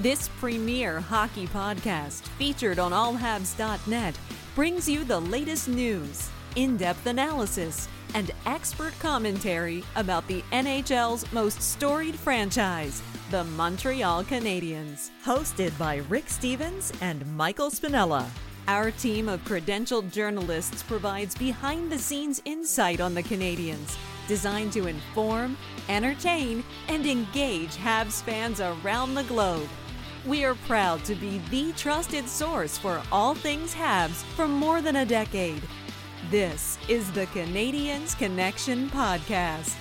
This premier hockey podcast, featured on allhabs.net, brings you the latest news, in depth analysis, and expert commentary about the NHL's most storied franchise, the Montreal Canadiens. Hosted by Rick Stevens and Michael Spinella. Our team of credentialed journalists provides behind the scenes insight on the Canadiens, designed to inform, entertain, and engage Habs fans around the globe. We are proud to be the trusted source for all things Habs for more than a decade. This is the Canadiens Connection Podcast.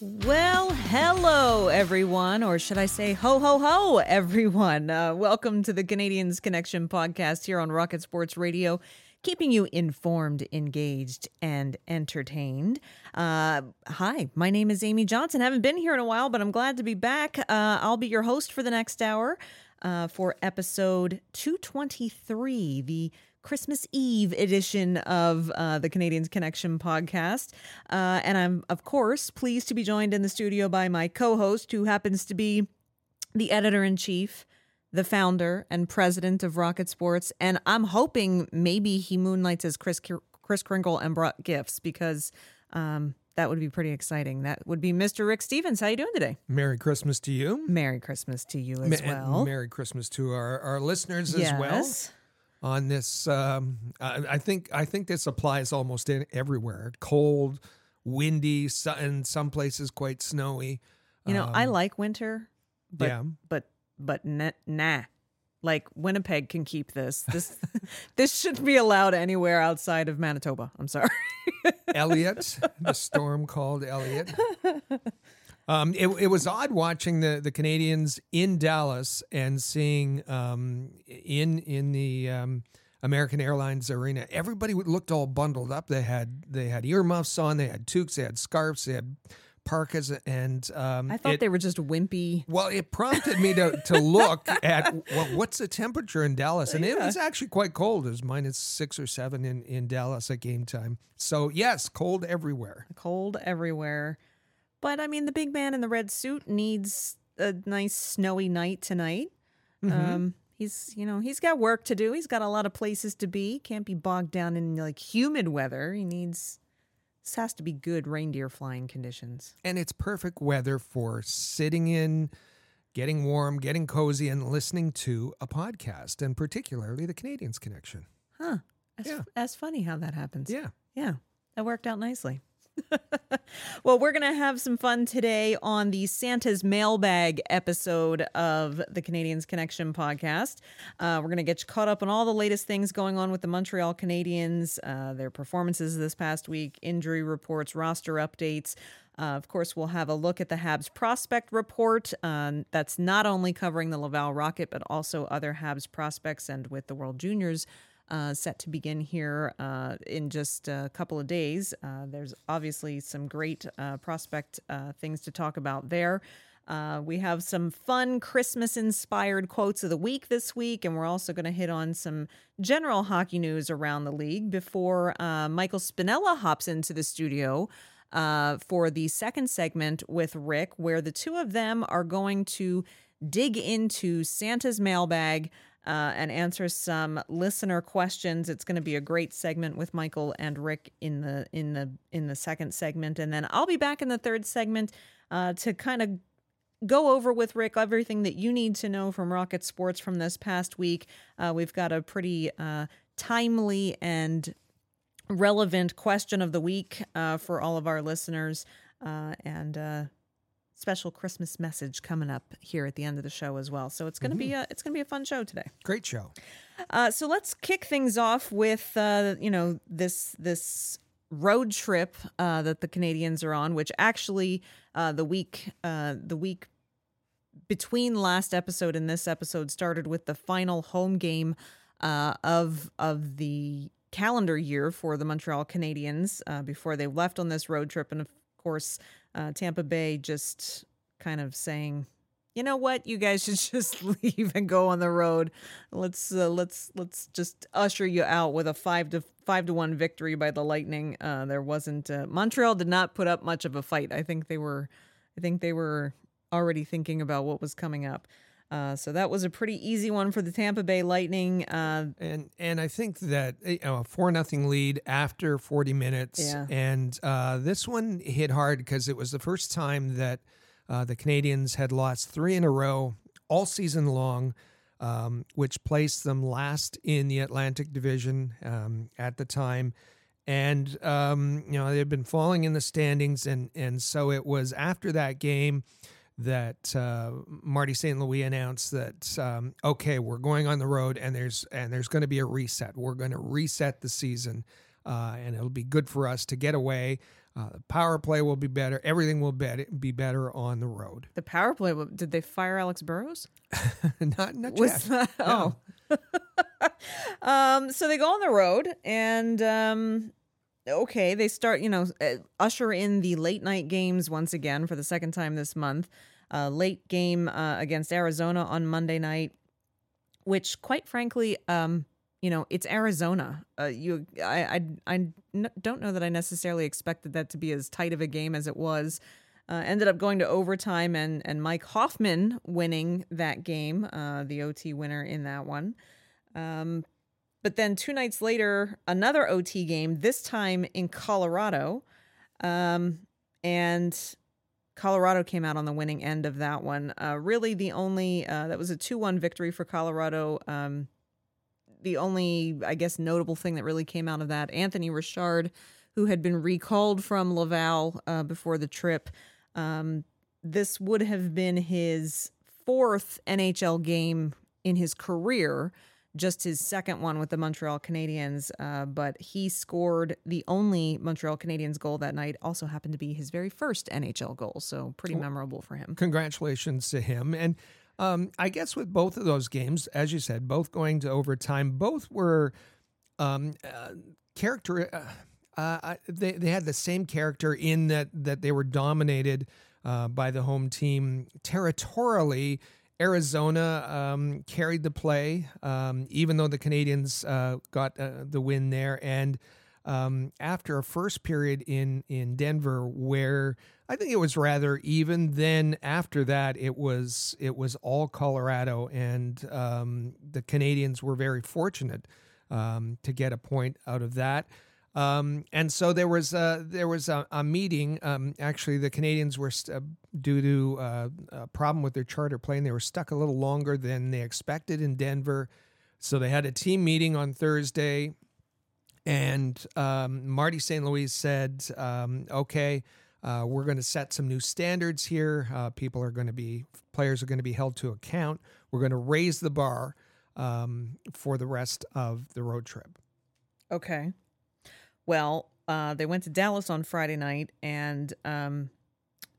Well, hello, everyone, or should I say ho, ho, ho, everyone. Uh, welcome to the Canadiens Connection podcast here on Rocket Sports Radio, keeping you informed, engaged, and entertained. Uh, hi, my name is Amy Johnson. haven't been here in a while, but I'm glad to be back. Uh, I'll be your host for the next hour uh, for episode 223, the Christmas Eve edition of uh, the Canadiens Connection podcast. Uh, and I'm, of course, pleased to be joined in the studio by my co host, who happens to be the editor in chief, the founder and president of Rocket Sports. And I'm hoping maybe he moonlights as Chris, Kris Kringle and brought gifts because. Um, that would be pretty exciting. That would be Mr. Rick Stevens. How you doing today? Merry Christmas to you. Merry Christmas to you as Ma- well. Merry Christmas to our, our listeners yes. as well on this. Um, I, I think I think this applies almost in, everywhere. Cold, windy, and some places quite snowy. You know, um, I like winter, but yeah. but but nah, nah. Like Winnipeg can keep this. This this shouldn't be allowed anywhere outside of Manitoba. I'm sorry. Elliot, the storm called Elliot. Um, it, it was odd watching the, the Canadiens in Dallas and seeing um, in in the um, American Airlines arena. Everybody looked all bundled up. They had they had earmuffs on. They had toques. They had scarves. They had parkas. And um, I thought it, they were just wimpy. Well, it prompted me to to look at well, what's the temperature in Dallas, and yeah. it was actually quite cold. It was minus six or seven in in Dallas at game time. So yes, cold everywhere. Cold everywhere. But I mean, the big man in the red suit needs a nice snowy night tonight. Mm-hmm. Um, he's, you know, he's got work to do. He's got a lot of places to be. Can't be bogged down in like humid weather. He needs. This has to be good reindeer flying conditions. And it's perfect weather for sitting in, getting warm, getting cozy, and listening to a podcast, and particularly the Canadiens Connection. Huh. That's, yeah. that's funny how that happens. Yeah. Yeah. That worked out nicely. well, we're going to have some fun today on the Santa's Mailbag episode of the Canadiens Connection podcast. Uh, we're going to get you caught up on all the latest things going on with the Montreal Canadiens, uh, their performances this past week, injury reports, roster updates. Uh, of course, we'll have a look at the Habs prospect report. Um, that's not only covering the Laval Rocket, but also other Habs prospects and with the World Juniors uh, set to begin here uh, in just a couple of days. Uh, there's obviously some great uh, prospect uh, things to talk about there. Uh, we have some fun Christmas inspired quotes of the week this week, and we're also going to hit on some general hockey news around the league before Michael Spinella hops into the studio. for the second segment with Rick, where the two of them are going to dig into Santa's mailbag, uh, and answer some listener questions. It's going to be a great segment with Michael and Rick in the in the in the second segment, and then I'll be back in the third segment uh, to kind of go over with Rick everything that you need to know from Rocket Sports from this past week. Uh, we've got a pretty uh, timely and relevant question of the week uh, for all of our listeners, uh, and special Christmas message coming up here at the end of the show as well. So it's gonna be a it's gonna be a fun show today. Great show. Uh, so let's kick things off with uh, you know this this road trip uh, that the Canadiens are on, which actually uh, the week uh, the week between last episode and this episode started with the final home game uh, of of the calendar year for the Montreal Canadiens uh, before they left on this road trip, and of course uh, Tampa Bay just kind of saying. You know what? You guys should just leave and go on the road. Let's uh, let's let's just usher you out with a five to five to one victory by the Lightning. Uh, there wasn't uh, Montreal did not put up much of a fight. I think they were, I think they were already thinking about what was coming up. Uh, so that was a pretty easy one for the Tampa Bay Lightning. Uh, And and I think that you know, a four nothing lead after forty minutes, Yeah. and uh, this one hit hard because it was the first time that uh, the Canadiens had lost three in a row all season long, um, which placed them last in the Atlantic Division um, at the time. And um, you know they've been falling in the standings, and and so it was after that game that uh, Marty St. Louis announced that um, okay, we're going on the road, and there's and there's going to be a reset. We're going to reset the season, uh, and it'll be good for us to get away. Uh, the power play will be better. Everything will be, be better on the road. the power play. Did they fire Alex Burrows? not not Was yet. that, oh. um, so they go on the road and um, okay, they start, you know, uh, usher in the late night games once again for the second time this month. Uh, late game uh, against Arizona on Monday night, which quite frankly, um, you know, it's Arizona. Uh, you, I, I, I n- don't know that I necessarily expected that to be as tight of a game as it was. Uh, ended up going to overtime and and Mike Hoffman winning that game, uh, the OT winner in that one. Um, but then two nights later, another OT game, this time in Colorado, um, and Colorado came out on the winning end of that one. Uh, really, the only uh, that was a two-one victory for Colorado. Um, the only, I guess, notable thing that really came out of that, Anthony Richard, who had been recalled from Laval uh, before the trip. Um, this would have been his fourth NHL game in his career, just his second one with the Montreal Canadiens. Uh, but he scored the only Montreal Canadiens goal that night. Also happened to be his very first NHL goal, so pretty memorable for him. Congratulations to him. And um, I guess with both of those games, as you said, both going to overtime, both were um, uh, character. Uh, uh, they they had the same character in that that they were dominated uh, by the home team territorially. Arizona um, carried the play, um, even though the Canadiens uh, got uh, the win there. And um, after a first period in in Denver, where I think it was rather even, then after that it was it was all Colorado, and um, the Canadiens were very fortunate um, to get a point out of that. Um, and so there was a, there was a, a meeting. Um, actually, the Canadiens were st- uh, due to uh, a problem with their charter plane. They were stuck a little longer than they expected in Denver, so they had a team meeting on Thursday. And um, Marty St. Louis said, um, "Okay, uh, we're going to set some new standards here. Uh, people are going to be players are going to be held to account. We're going to raise the bar um, for the rest of the road trip." Okay. Well, uh, they went to Dallas on Friday night, and um,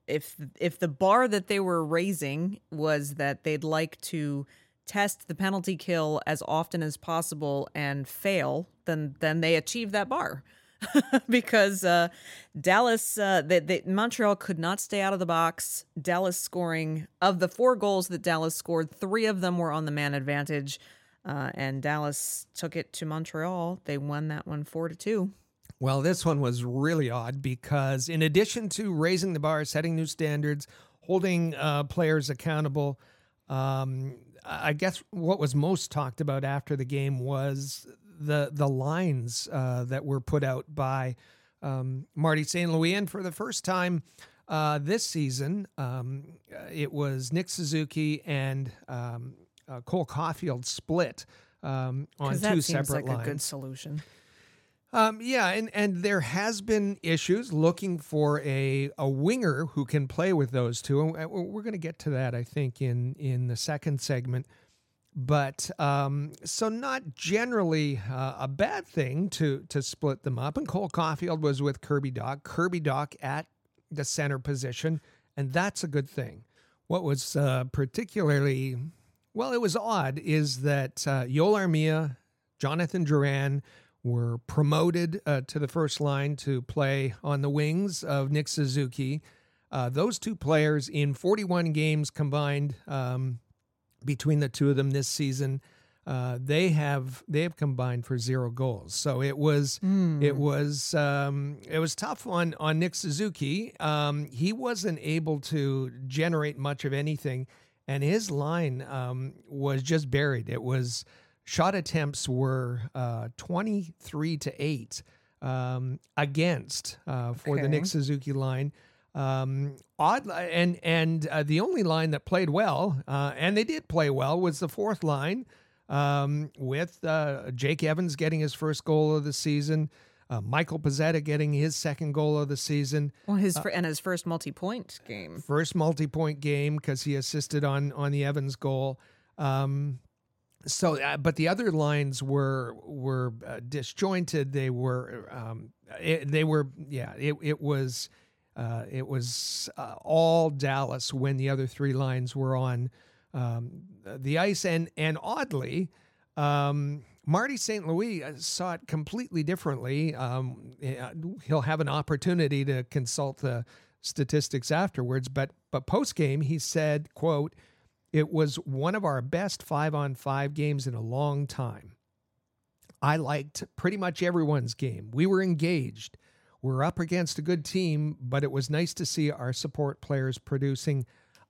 if if the bar that they were raising was that they'd like to test the penalty kill as often as possible and fail, then then they achieved that bar. because uh, Dallas, uh, they, they, Montreal could not stay out of the box. Dallas scoring of the four goals that Dallas scored, three of them were on the man advantage, uh, and Dallas took it to Montreal. They won that one four to two. Well, this one was really odd because, in addition to raising the bar, setting new standards, holding uh, players accountable, um, I guess what was most talked about after the game was the the lines uh, that were put out by um, Marty St. Louis, and for the first time uh, this season, um, it was Nick Suzuki and um, uh, Cole Caufield split um, on two seems separate like lines. a good solution. Um, yeah, and, and there has been issues looking for a, a winger who can play with those two. And we're going to get to that, I think, in, in the second segment. But um, so not generally uh, a bad thing to to split them up. And Cole Caufield was with Kirby Dach. Kirby Dach at the center position, and that's a good thing. What was uh, particularly well, it was odd is that uh, Armia, Jonathan Drouin were promoted uh, to the first line to play on the wings of Nick Suzuki. Uh, those two players in 41 games combined um, between the two of them this season, uh, they have they have combined for zero goals. So it was mm. it was um, it was tough on on Nick Suzuki. Um, he wasn't able to generate much of anything, and his line um, was just buried. It was shot attempts were uh, 23 to 8 um, against uh, for okay. the Nick Suzuki line. Um, odd and and uh, the only line that played well, uh, and they did play well, was the fourth line um, with uh, Jake Evans getting his first goal of the season. Uh, Michael Pezzetta getting his second goal of the season. Well, his fr- and his first multi-point game. First multi-point game because he assisted on on the Evans goal. Um, so uh, but the other lines were were uh, disjointed. They were um, it, they were yeah it, it was uh, it was uh, all Dallas when the other three lines were on um, the ice. And and oddly um, Marty St. Louis uh, saw it completely differently. Um, uh, he'll have an opportunity to consult the statistics afterwards. But but post game he said quote it was one of our best five on five games in a long time. I liked pretty much everyone's game. We were engaged. We're up against a good team, but it was nice to see our support players producing.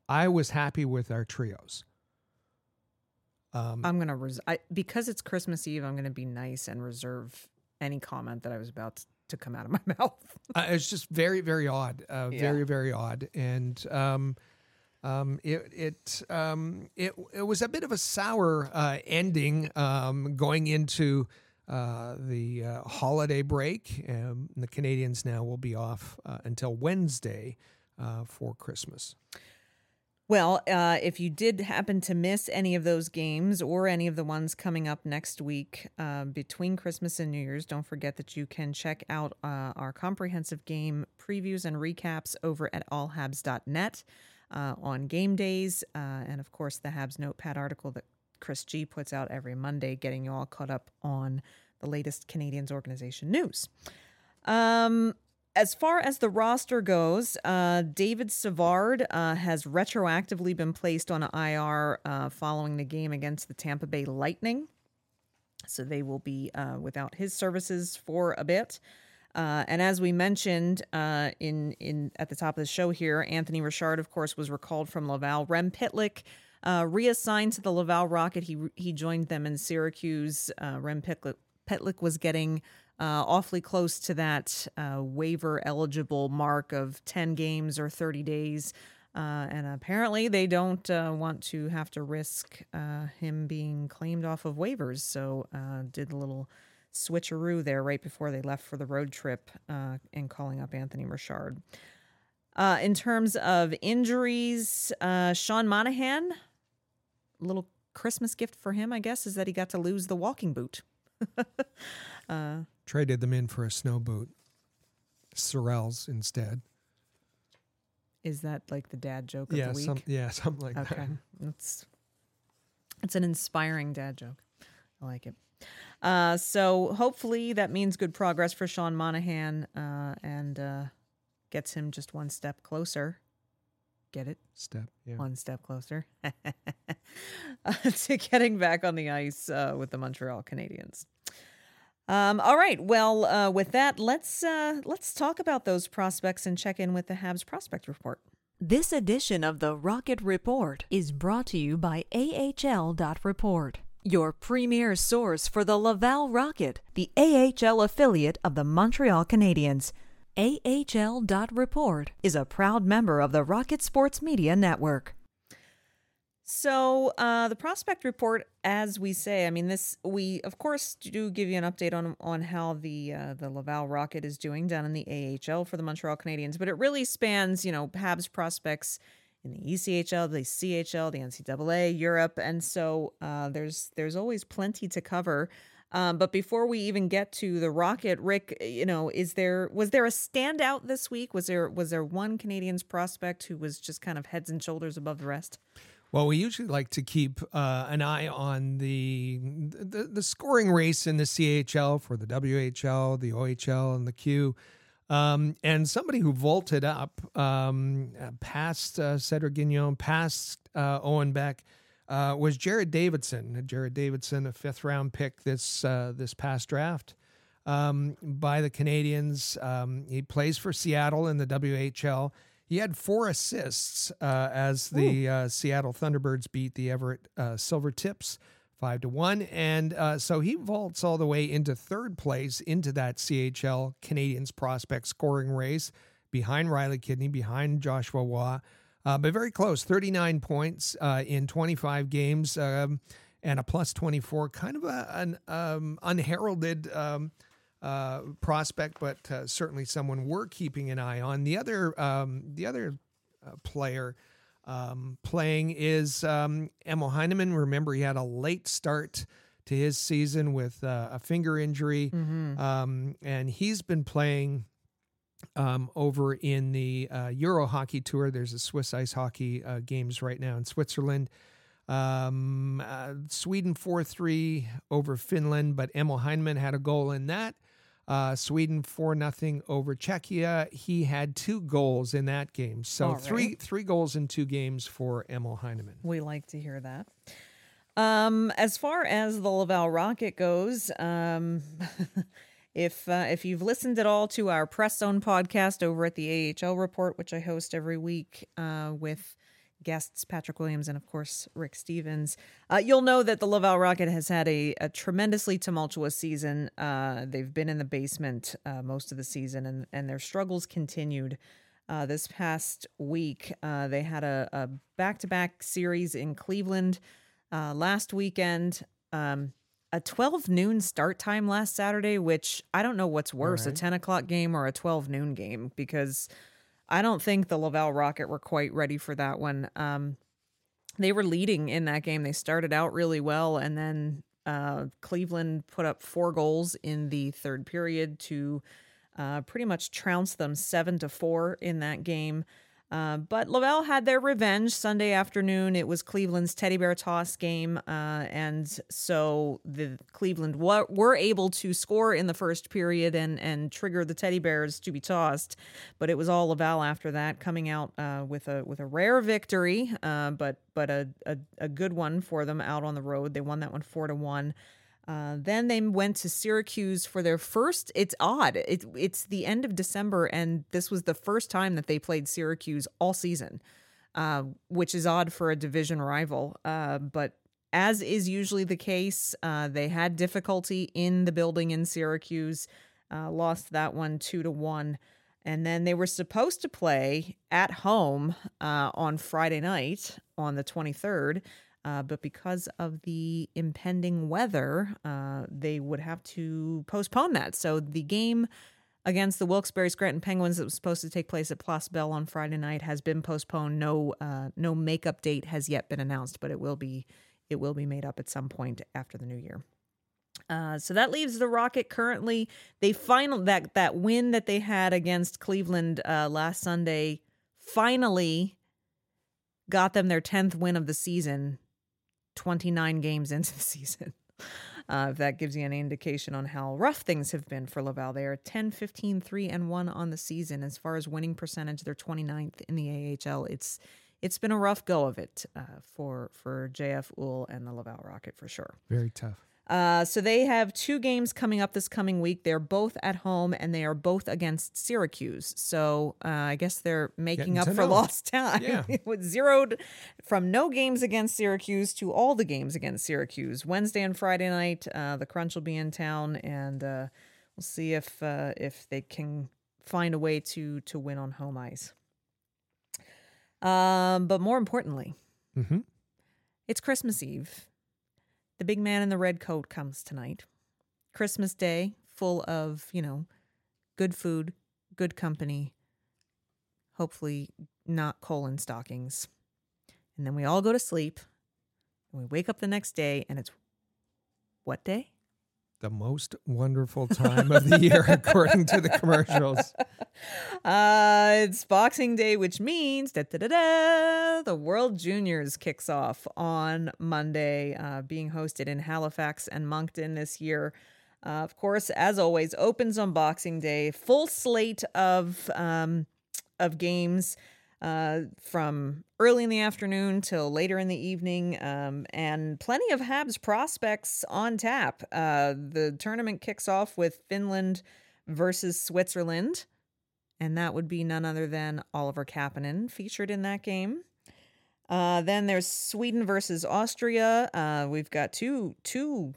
I was happy with our trios. Um, I'm gonna res- I, because it's Christmas Eve. I'm gonna be nice and reserve any comment that I was about to come out of my mouth. uh, it's just very, very odd. Uh, yeah. Very, very odd. And um, um, it it um, it it was a bit of a sour uh, ending um, going into uh, the uh, holiday break. Um, the Canadiens now will be off uh, until Wednesday uh, for Christmas. Well, uh, if you did happen to miss any of those games or any of the ones coming up next week between Christmas and New Year's, don't forget that you can check out our comprehensive game previews and recaps over at allhabs.net uh, on game days. Uh, and of course, the Habs Notepad article that Chris G puts out every Monday, getting you all caught up on the latest Canadiens organization news. Um, as far as the roster goes, uh, David Savard uh, has retroactively been placed on IR uh, following the game against the Tampa Bay Lightning. So they will be uh, without his services for a bit. Uh, and as we mentioned uh, in in at the top of the show here, Anthony Richard, of course, was recalled from Laval. Rem Pitlick uh, reassigned to the Laval Rocket. He he joined them in Syracuse. Uh, Rem Pitlick, Pitlick was getting uh, awfully close to that uh, waiver eligible mark of ten games or thirty days. and apparently, they don't want to have to risk him being claimed off of waivers. So, did a little switcheroo there right before they left for the road trip uh, and calling up Anthony Richard. Uh, in terms of injuries, uh, Sean Monahan, little Christmas gift for him, I guess, is that he got to lose the walking boot. uh, Traded them in for a snow boot, Sorels instead. Is that like the dad joke of yeah, the week? Some, yeah, something like okay. that. It's it's an inspiring dad joke. I like it. Uh, so hopefully that means good progress for Sean Monahan uh, and uh, gets him just one step closer. Get it? Step, yeah. One step closer to getting back on the ice uh, with the Montreal Canadiens. Um, all right. Well, uh, with that, let's uh, let's talk about those prospects and check in with the Habs prospect report. This edition of the Rocket Report is brought to you by AHL.report your premier source for the Laval Rocket, the AHL affiliate of the Montreal Canadiens. AHL.report is a proud member of the Rocket Sports Media Network. So uh, the prospect report, as we say, I mean, this we of course do give you an update on on how the uh, the Laval Rocket is doing down in the AHL for the Montreal Canadiens, but it really spans you know Habs prospects in the ECHL, the CHL, the NCAA, Europe, and so uh, there's there's always plenty to cover. Um, but before we even get to the Rocket, Rick, you know, is there was there a standout this week? Was there was there one Canadiens prospect who was just kind of heads and shoulders above the rest? Well, we usually like to keep uh, an eye on the, the the scoring race in the CHL for the WHL, the OHL, and the Q. Um, and somebody who vaulted up um, past uh, Cedric Guindon, past uh, Owen Beck, uh, was Jared Davidson. Jared Davidson, a fifth round pick this uh, this past draft um, by the Canadiens. Um, he plays for Seattle in the WHL. He had four assists uh, as the uh, Seattle Thunderbirds beat the Everett uh, Silver Tips five to one, and uh, so he vaults all the way into third place into that CHL Canadiens prospect scoring race behind Riley Kidney, behind Joshua Roy, uh, but very close. Thirty nine points uh, in twenty five games. Um, and a plus 24, kind of a, an um, unheralded um, uh, prospect, but uh, certainly someone we're keeping an eye on. The other, um, the other uh, player um, playing is um, Emil Heineman. Remember, he had a late start to his season with uh, a finger injury, um, and he's been playing um, over in the uh, Euro Hockey Tour. There's a Swiss ice hockey uh, games right now in Switzerland. Um, uh, Sweden 4 3 over Finland, but Emil Heineman had a goal in that. Uh, Sweden 4 nothing over Czechia. He had two goals in that game. So All three three goals in two games for Emil Heineman. We like to hear that. Um, as far as the Laval Rocket goes, um, if uh, if you've listened at all to our Press Zone podcast over at the AHL Report, which I host every week uh, with guests Patrick Williams and of course Rick Stevens, uh, you'll know that the Laval Rocket has had a, a tremendously tumultuous season. Uh, they've been in the basement uh, most of the season, and and their struggles continued. Uh, this past week, uh, they had a, a back-to-back series in Cleveland uh, last weekend. Um, a 12 noon start time last Saturday, which I don't know what's worse, a 10 o'clock game or a 12 noon game, because I don't think the Laval Rocket were quite ready for that one. Um, they were leading in that game. They started out really well, and then uh, Cleveland put up four goals in the third period to uh, pretty much trounce them seven to four in that game. Uh, but Laval had their revenge Sunday afternoon. It was Cleveland's teddy bear toss game, uh, and so the Cleveland were able to score in the first period and and trigger the teddy bears to be tossed. But it was all Laval after that, coming out uh, with a with a rare victory, uh, but but a, a a good one for them out on the road. They won that one four to one. Uh, then they went to Syracuse for their first. It's odd. It, it's the end of December, and this was the first time that they played Syracuse all season, uh, which is odd for a division rival. Uh, but as is usually the case, uh, they had difficulty in the building in Syracuse, uh, lost that one two to one. And then they were supposed to play at home on Friday night on the 23rd. Uh, but because of the impending weather, uh, they would have to postpone that. So the game against the Wilkes-Barre Scranton Penguins that was supposed to take place at Place Bell on Friday night has been postponed. No, uh, no makeup date has yet been announced, but it will be it will be made up at some point after the new year. Uh, so that leaves the Rocket currently. They final that that win that they had against Cleveland uh, last Sunday finally got them their tenth win of the season. Twenty nine games into the season. Uh, if that gives you any indication on how rough things have been for Laval, they are 10, 15, 3, and 1 on the season. As far as winning percentage, they're 29th in the AHL. It's it's been a rough go of it uh, for for JF Houle and the Laval Rocket for sure. Very tough. Uh, so they have two games coming up this coming week. They're both at home and they are both against Syracuse. So uh, I guess they're making Getting up for know. lost time. Yeah. it was zeroed from no games against Syracuse to all the games against Syracuse. Wednesday and Friday night, uh, the Crunch will be in town, and uh, we'll see if uh, if they can find a way to to win on home ice. Um, but more importantly, Mm-hmm. It's Christmas Eve. The big man in the red coat comes tonight. Christmas Day, full of, you know, good food, good company, hopefully not colon stockings. And then we all go to sleep and we wake up the next day and it's what day? The most wonderful time of the year, according to the commercials. Uh, it's Boxing Day, which means da, da, da, da, the World Juniors kicks off on Monday, uh, being hosted in Halifax and Moncton this year. Uh, of course, as always, opens on Boxing Day. Full slate of um, of games uh, from early in the afternoon till later in the evening, um, and plenty of Habs prospects on tap. Uh, the tournament kicks off with Finland versus Switzerland, and that would be none other than Oliver Kapanen featured in that game. Uh, then there's Sweden versus Austria. Uh, we've got two two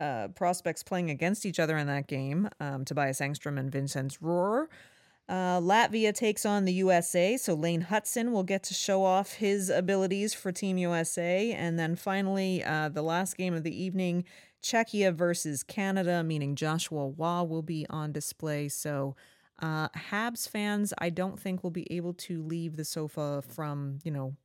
uh, prospects playing against each other in that game. Um, Tobias Engstrom and Vincent Rohr. Uh, Latvia takes on the USA, so Lane Hutson will get to show off his abilities for Team USA. And then finally, uh, the last game of the evening, Czechia versus Canada, meaning Joshua Roy will be on display. So, uh, Habs fans, I don't think will be able to leave the sofa from, you know,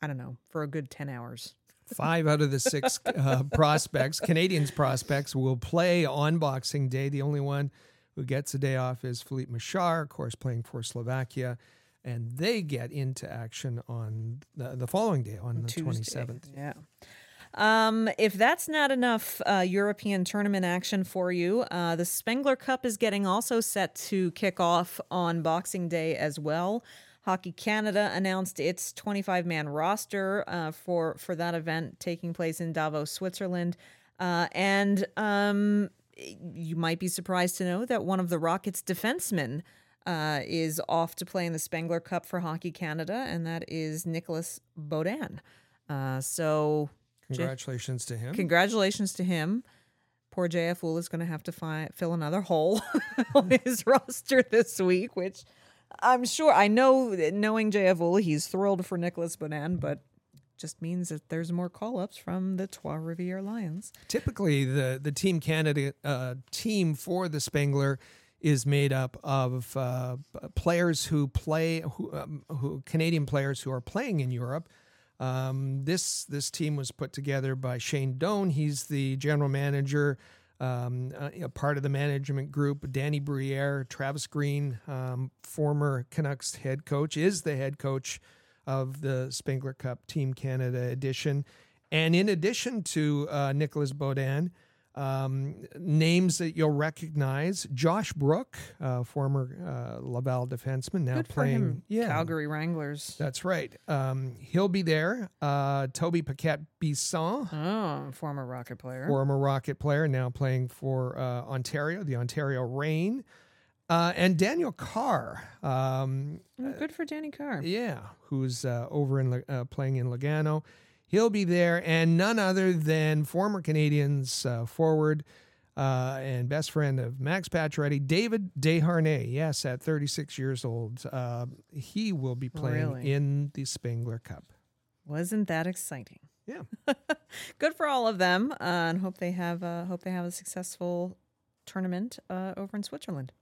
I don't know, for a good 10 hours. Five out of the six uh, prospects, Canadiens prospects, will play on Boxing Day. The only one who gets a day off is Filip Mesar, of course, playing for Slovakia. And they get into action on the, the following day, on the Tuesday. 27th. Yeah. Um, if that's not enough uh, European tournament action for you, uh, the Spengler Cup is getting also set to kick off on Boxing Day as well. Hockey Canada announced its 25 man roster uh, for for that event taking place in Davos, Switzerland, uh, and um, you might be surprised to know that one of the Rockets' defensemen uh, is off to play in the Spengler Cup for Hockey Canada, and that is Nicolas Beaudin. Uh, so Congratulations to him. Congratulations to him. Poor JF Houle is going to have to find, fill another hole on his roster this week, which I'm sure I know. Knowing JF Houle, he's thrilled for Nicolas Beaudin, but just means that there's more call ups from the Trois Rivières Lions. Typically, the the Team Canada uh, team for the Spengler is made up of uh, players who play who, um, who Canadian players who are playing in Europe. Um, this this team was put together by Shane Doan. He's the general manager, um, uh, a part of the management group. Danny Briere, Travis Green, um, former Canucks head coach, is the head coach of the Spengler Cup Team Canada edition. And in addition to uh, Nicolas Beaudin, um, names that you'll recognize: Josh Brook, uh, former uh, Laval defenseman, now Good for playing yeah, Calgary Wranglers. That's right. Um, he'll be there. Uh, Toby Paquette Bisson, Oh, former Rocket player. former Rocket player, now playing for uh, Ontario, the Ontario Reign. Uh, and Daniel Carr, um, Oh, good for Danny Carr. yeah, who's uh, over in uh, playing in Lugano. He'll be there, and none other than former Canadiens uh, forward uh, and best friend of Max Pacioretty, David Desharnais. Yes, at 36 years old, uh, he will be playing Really? in the Spengler Cup. Wasn't that exciting? Yeah. Good for all of them, uh, and hope they have uh, hope they have a successful tournament uh, over in Switzerland.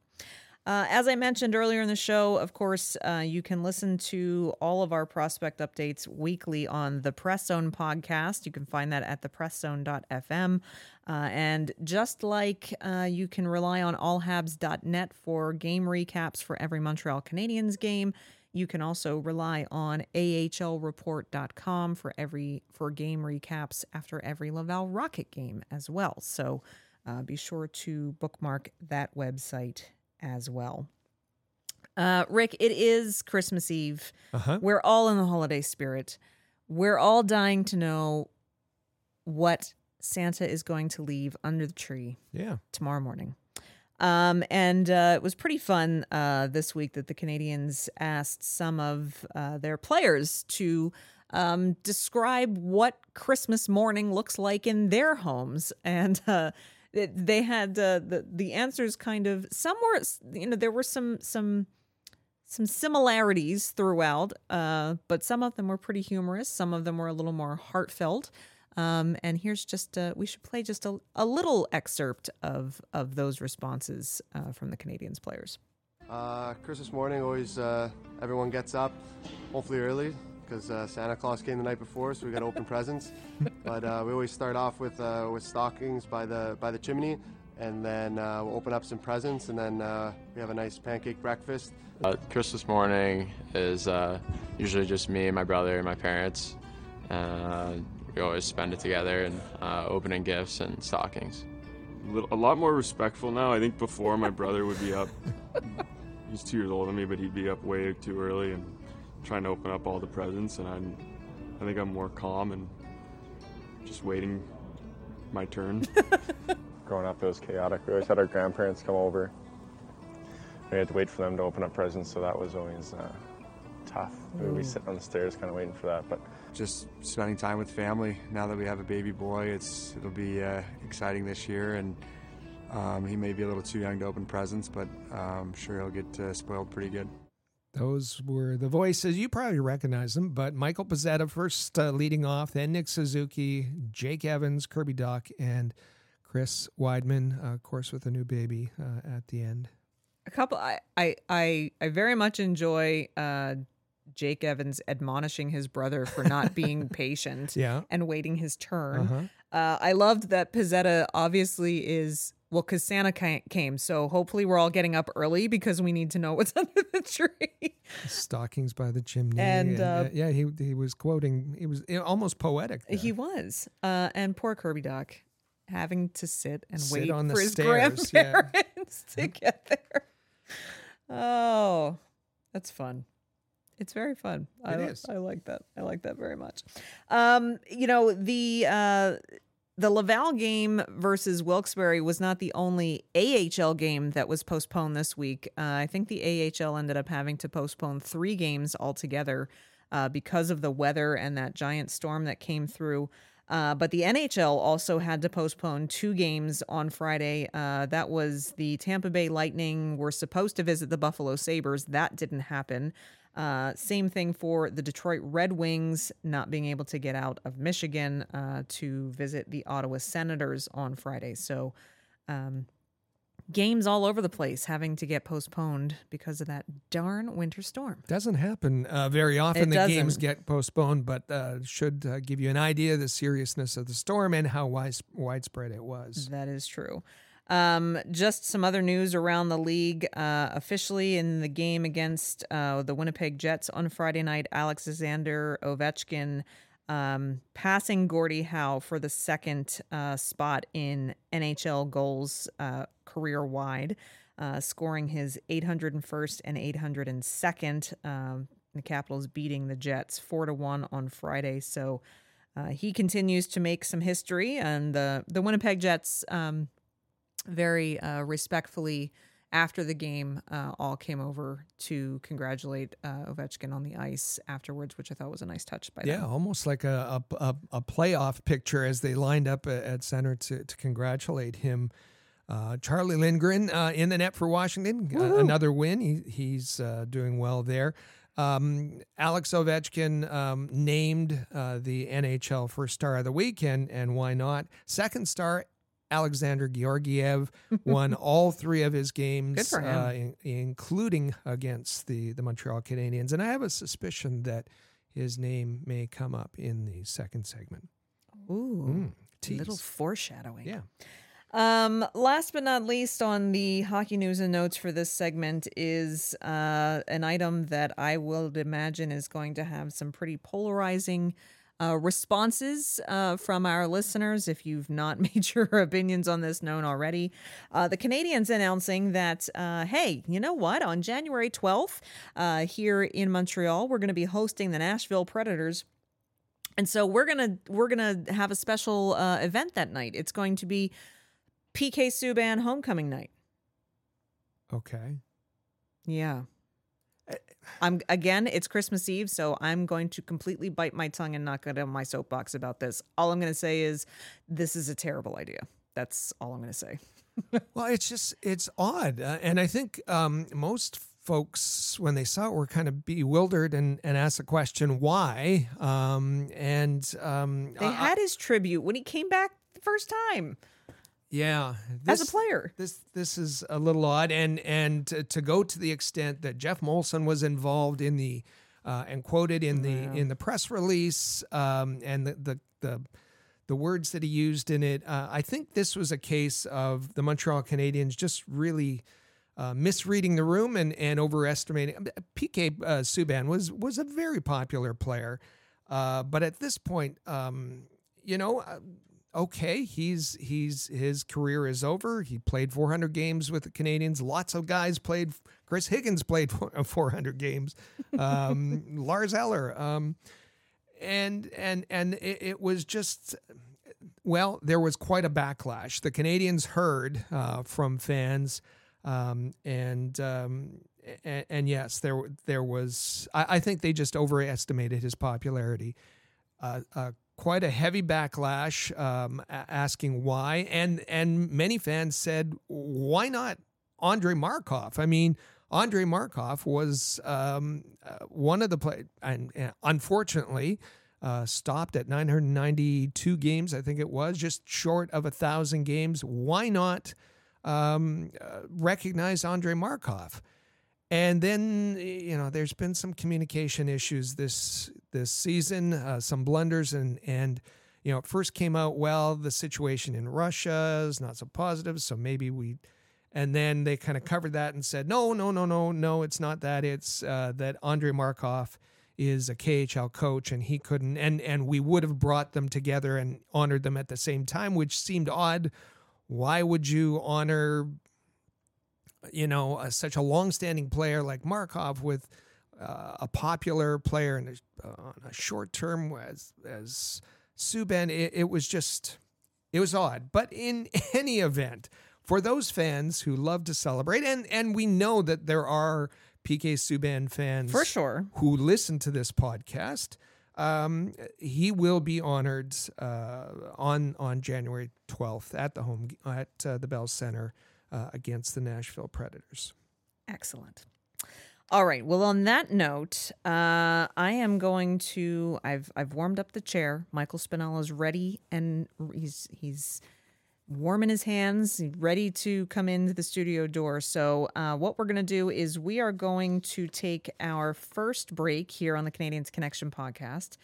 Uh, as I mentioned earlier in the show, of course, uh, you can listen to all of our prospect updates weekly on the Press Zone podcast. You can find that at thepresszone.fm. Uh, and just like uh, you can rely on allhabs.net for game recaps for every Montreal Canadiens game, you can also rely on ahlreport.com for every for game recaps after every Laval Rocket game as well. So uh, be sure to bookmark that website as well. Uh, Rick, it is Christmas Eve. Uh-huh. We're all in the holiday spirit. We're all dying to know what Santa is going to leave under the tree Yeah. tomorrow morning. Um, and uh, it was pretty fun uh, this week that the Canadiens asked some of uh, their players to um, describe what Christmas morning looks like in their homes. And uh, they had uh, the the answers kind of some were you know there were some some some similarities throughout, uh, but some of them were pretty humorous. Some of them were a little more heartfelt. Um, and here's just uh, we should play just a, a little excerpt of of those responses uh, from the Canadiens players. Uh, Christmas morning, always uh, everyone gets up, hopefully early, because uh, Santa Claus came the night before, so we got open presents. But uh, we always start off with uh, with stockings by the by the chimney, and then uh, we'll open up some presents, and then uh, we have a nice pancake breakfast. Uh, Christmas morning is uh, usually just me and my brother and my parents. Uh, we always spend it together and uh, opening gifts and stockings. little- a lot more respectful now. I think before my brother would be up. He's two years older than me, but he'd be up way too early and trying to open up all the presents. And I'm, I think I'm more calm and just waiting my turn. growing up, it was chaotic. We always had our grandparents come over. We had to wait for them to open up presents, so that was always uh, tough. We would be sitting on the stairs, kind of waiting for that. But Just spending time with family. Now that we have a baby boy, it's it'll be uh, exciting this year, and um, he may be a little too young to open presents, but um, I'm sure he'll get uh, spoiled pretty good. Those were the voices. You probably recognize them, but Michael Pezzetta first uh, leading off, then Nick Suzuki, Jake Evans, Kirby Dach, and Chris Wideman, uh, of course, with a new baby uh, at the end. A couple. I I I, I very much enjoy. Uh, Jake Evans admonishing his brother for not being patient Yeah. and waiting his turn. Uh-huh. Uh, I loved that Pezzetta obviously is well because Santa came, so hopefully we're all getting up early because we need to know what's under the tree. Stockings by the chimney. And, uh, yeah, he he was quoting. He was uh, almost poetic. there. he was, uh, and poor Kirby Dach having to sit and Sit wait on the for his stairs, yeah. grandparents to get there. Oh, that's fun. It's very fun. I, It li- is. I like that. I like that very much. Um, you know, the uh the Laval game versus Wilkes-Barre was not the only AHL game that was postponed this week. Uh, I think the AHL ended up having to postpone three games altogether uh, because of the weather and that giant storm that came through. Uh, but the NHL also had to postpone two games on Friday. Uh, that was the Tampa Bay Lightning were supposed to visit the Buffalo Sabres. That didn't happen. Uh, same thing for the Detroit Red Wings not being able to get out of Michigan uh, to visit the Ottawa Senators on Friday. So, um, games all over the place having to get postponed because of that darn winter storm. Doesn't happen uh, very often. It the games doesn't. get postponed, but uh, should uh, give you an idea of the seriousness of the storm and how wise, widespread it was. That is true. Um, just some other news around the league. Uh, officially in the game against uh, the Winnipeg Jets on Friday night, Alex Alexander Ovechkin um, passing Gordie Howe for the second uh, spot in NHL goals uh, career wide, uh, scoring his 801st and 802nd. Um, the Capitals beating the Jets four to one on Friday. So uh, he continues to make some history, and the the Winnipeg Jets um, very uh, respectfully after the game uh, all came over to congratulate uh, Ovechkin on the ice afterwards, which I thought was a nice touch by Yeah, them. almost like a, a, a, playoff picture as they lined up at, at center to, to congratulate him. Uh, Charlie Lindgren uh, in the net for Washington, uh, another win. He, he's uh, doing well there. Um, Alex Ovechkin um, named uh, the NHL first star of the week, and, and why not? Second star, Alexander Georgiev won all three of his games, Good for him. Uh, in- including against the, the Montreal Canadiens. And I have a suspicion that his name may come up in the second segment. Ooh, Mm, a little foreshadowing. Yeah. Um, last but not least on the hockey news and notes for this segment is uh, an item that I will imagine is going to have some pretty polarizing uh, responses uh, from our listeners. If you've not made your opinions on this known already, uh, the Canadiens announcing that, uh, hey, you know what? On January 12th, uh, here in Montreal, we're going to be hosting the Nashville Predators. And so we're gonna we're gonna have a special uh, event that night. It's going to be PK Subban homecoming night. Okay. Yeah. I'm again, it's Christmas Eve, so I'm going to completely bite my tongue and not get on my soapbox about this. All I'm going to say is this is a terrible idea. That's all I'm going to say. Well, it's just it's odd, uh, and I think um, most folks, when they saw it, were kind of bewildered and, and asked the question, why? Um, and um, They I- had his tribute when he came back the first time yeah, as a player. This this is a little odd, and and to, to go to the extent that Geoff Molson was involved in the uh, and quoted in the in the press release, um, and the, the the the words that he used in it. Uh, I think this was a case of the Montreal Canadiens just really. Uh, misreading the room and, and overestimating. PK uh, Subban was was a very popular player, uh, but at this point, um, you know, uh, okay, he's he's his career is over. He played 400 games with the Canadiens. Lots of guys played. Chris Higgins played 400 games. Um, Lars Eller, um, and and and it, it was just. Well, there was quite a backlash. The Canadiens heard uh, from fans, um, and, um, and and yes, there there was. I, I think they just overestimated his popularity uh, uh, quite a heavy backlash um, asking why, and and many fans said, why not Andre Markov? I mean, Andre Markov was um, uh, one of the play, and, and unfortunately. Uh, stopped at 992 games, I think it was, just short of a thousand games. Why not um, uh, recognize Andre Markov? And then you know, there's been some communication issues this this season, uh, some blunders, and and you know, it first came out well. The situation in Russia is not so positive, so maybe we. And then they kind of covered that and said, no, no, no, no, no, it's not that. It's uh, that Andre Markov is a KHL coach, and he couldn't. And and we would have brought them together and honored them at the same time, which seemed odd. Why would you honor you know, uh, such a long-standing player like Markov with uh, a popular player and a, uh, on a short term as as Subban, it, it was just it was odd. But in any event, for those fans who love to celebrate, and and we know that there are PK Subban fans For sure. who listen to this podcast. Um, he will be honored uh, on on January twelfth at the home at uh, the Bell Center uh, against the Nashville Predators. Excellent. All right. Well, on that note, uh, I am going to. I've I've warmed up the chair. Michael Spinella's ready, and he's he's warm in his hands, ready to come into the studio door. So, uh, what we're going to do is we are going to take our first break here on the Canadiens Connection podcast.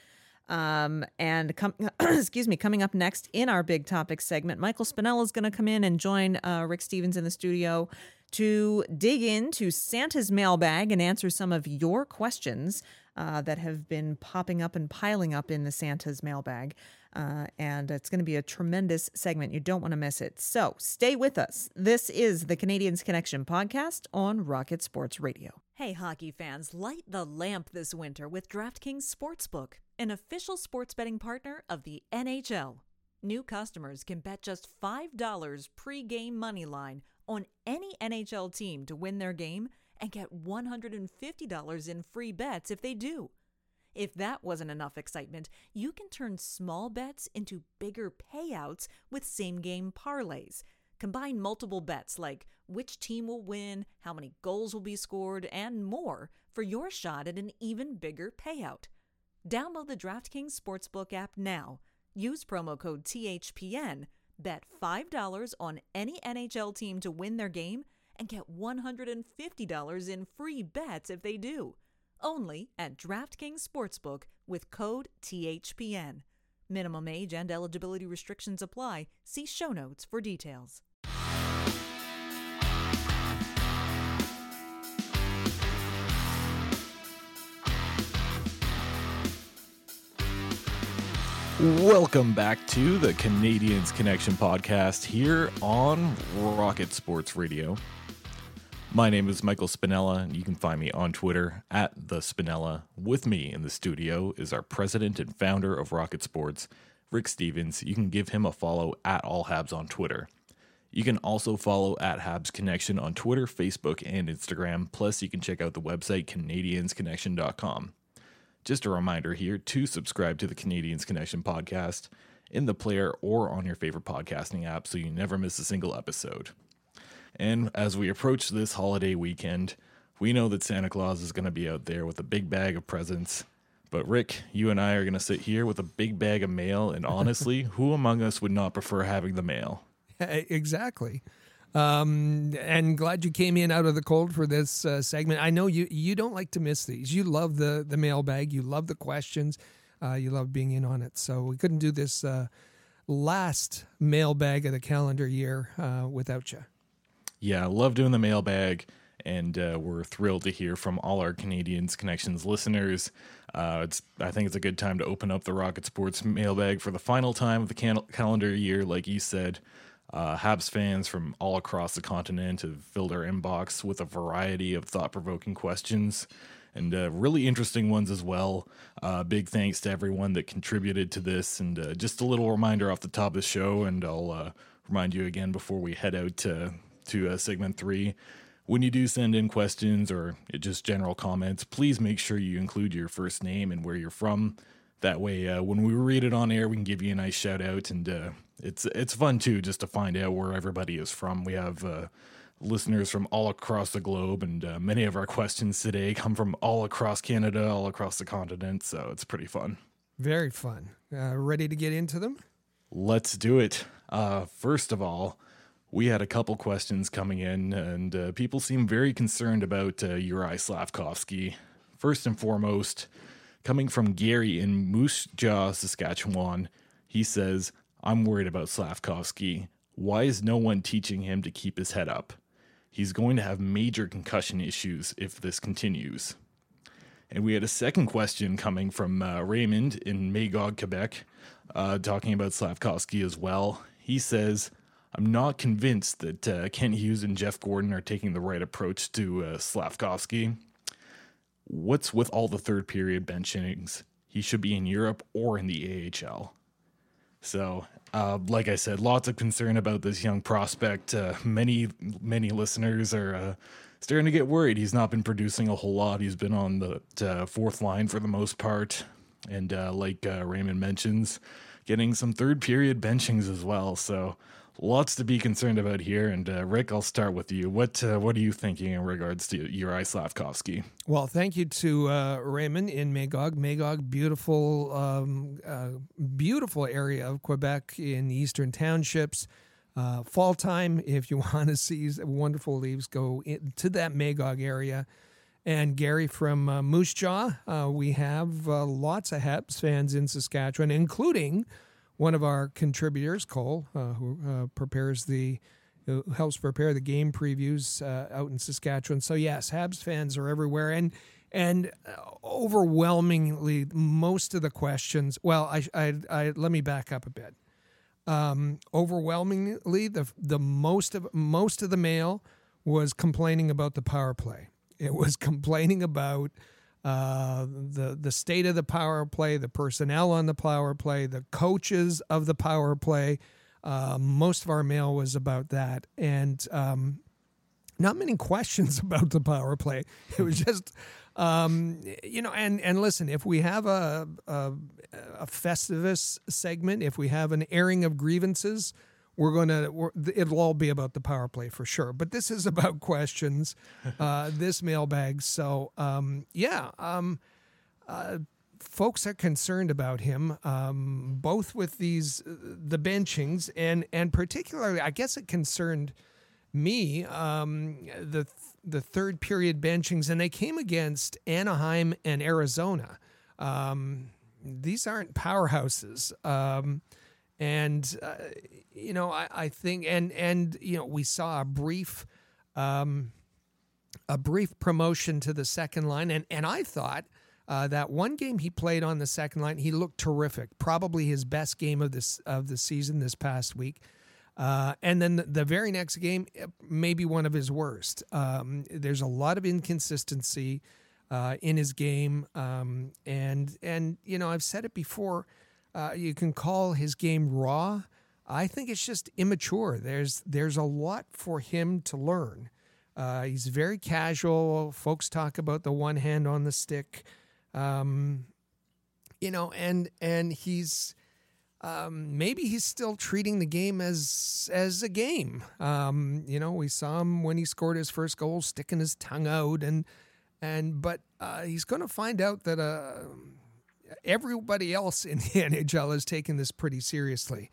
Um, and come, excuse me, coming up next in our big topic segment, Michael Spinella is going to come in and join uh, Rick Stevens in the studio to dig into Santa's mailbag and answer some of your questions uh, that have been popping up and piling up in the Santa's mailbag. Uh, and it's going to be a tremendous segment. You don't want to miss it. So stay with us. This is the Canadiens Connection podcast on Rocket Sports Radio. Hey, hockey fans, light the lamp this winter with DraftKings Sportsbook, an official sports betting partner of the NHL. New customers can bet just $5 pre-game money line on any NHL team to win their game and get $150 in free bets if they do. If that wasn't enough excitement, you can turn small bets into bigger payouts with same game parlays. Combine multiple bets like which team will win, how many goals will be scored, and more for your shot at an even bigger payout. Download the DraftKings Sportsbook app now. Use promo code THPN, bet $5 on any NHL team to win their game, and get $150 in free bets if they do. Only at DraftKings Sportsbook with code THPN. Minimum age and eligibility restrictions apply. See show notes for details. Welcome back to the Canadiens Connection podcast here on Rocket Sports Radio. My name is Michael Spinella, and you can find me on Twitter at the Spinella. With me in the studio is our president and founder of Rocket Sports, Rick Stevens. You can give him a follow at All Habs on Twitter. You can also follow at Habs Connection on Twitter, Facebook, and Instagram. Plus, you can check out the website CanadiensConnection.com. Just a reminder here to subscribe to the Canadiens Connection podcast in the player or on your favorite podcasting app so you never miss a single episode. And as we approach this holiday weekend, We know that Santa Claus is going to be out there with a big bag of presents. But Rick, you and I are going to sit here with a big bag of mail. And honestly, who among us would not prefer having the mail? exactly. Um, and glad you came in out of the cold for this uh, segment. I know you you don't like to miss these. You love the the mailbag. You love the questions. Uh, you love being in on it. So we couldn't do this uh, last mailbag of the calendar year uh, without you. Yeah, love doing the mailbag, and uh, we're thrilled to hear from all our Canadiens Connections listeners. Uh, it's I think it's a good time to open up the Rocket Sports mailbag for the final time of the calendar year, like you said. Uh, Habs fans from all across the continent have filled our inbox with a variety of thought provoking questions and uh, really interesting ones as well. Uh, big thanks to everyone that contributed to this. And uh, just a little reminder off the top of the show, and I'll uh, remind you again before we head out to, to uh, segment three. When you do send in questions or just general comments, please make sure you include your first name and where you're from. That way, uh, when we read it on air, we can give you a nice shout out, and uh, it's it's fun too, just to find out where everybody is from. We have uh, listeners from all across the globe, and uh, many of our questions today come from all across Canada, all across the continent. So it's pretty fun. Very fun. Uh, ready to get into them? Let's do it. Uh, first of all, we had a couple questions coming in, and uh, people seem very concerned about uh, Uri Slavkovsky. First and foremost, coming from Gary in Moose Jaw, Saskatchewan, he says, I'm worried about Slavkovsky. Why is no one teaching him to keep his head up? He's going to have major concussion issues if this continues. And we had a second question coming from uh, Raymond in Magog, Quebec, uh, talking about Slavkovsky as well. He says, I'm not convinced that uh, Kent Hughes and Jeff Gorton are taking the right approach to uh, Slavkovsky. What's with all the third period bench innings? He should be in Europe or in the AHL. So, uh, like I said, lots of concern about this young prospect. Uh, many, many listeners are uh, starting to get worried. He's not been producing a whole lot. He's been on the uh, fourth line for the most part. And uh, like uh, Raymond mentions, getting some third period benchings as well. So, lots to be concerned about here. And uh, Rick, I'll start with you. What uh, what are you thinking in regards to Uri Slavkovsky? Well, thank you to uh, Raymond in Magog. Magog, beautiful, um, uh, beautiful area of Quebec in the eastern townships. Uh, fall time, if you want to see wonderful leaves, go in, to that Magog area. And Gary from uh, Moose Jaw, we have lots of Habs fans in Saskatchewan, including one of our contributors, Cole, uh, who uh, prepares the who helps prepare the game previews uh, out in Saskatchewan. So yes, Habs fans are everywhere, and and uh, overwhelmingly most of the questions. Well, I, I, I let me back up a bit. Um, overwhelmingly, the the most of most of the mail was complaining about the power play. It was complaining about uh, the the state of the power play, the personnel on the power play, the coaches of the power play. Uh, most of our mail was about that, and um, not many questions about the power play. It was just, um, you know, and and listen, if we have a, a a Festivus segment, if we have an airing of grievances, we're going to it'll all be about the power play for sure. But this is about questions uh, this mailbag. So um, yeah um, uh, folks are concerned about him um, both with these the benchings and and particularly i guess it concerned me um, the the third period benchings. And they came against anaheim and arizona. Um, these aren't powerhouses. Um, and uh, you know I, I think and and you know we saw a brief um, a brief promotion to the second line. And and I thought uh, that one game he played on the second line he looked terrific probably his best game of this of the season this past week. Uh, and then the, the, very next game maybe one of his worst. Um, there's a lot of inconsistency uh, in his game. Um, and and you know I've said it before uh, you can call his game raw. I think it's just immature. There's there's a lot for him to learn. Uh, he's very casual. Folks talk about the one hand on the stick, um, you know, and and he's um, maybe he's still treating the game as as a game. Um, you know, we saw him when he scored his first goal, sticking his tongue out, and and but uh, he's going to find out that uh, everybody else in the NHL is taking this pretty seriously,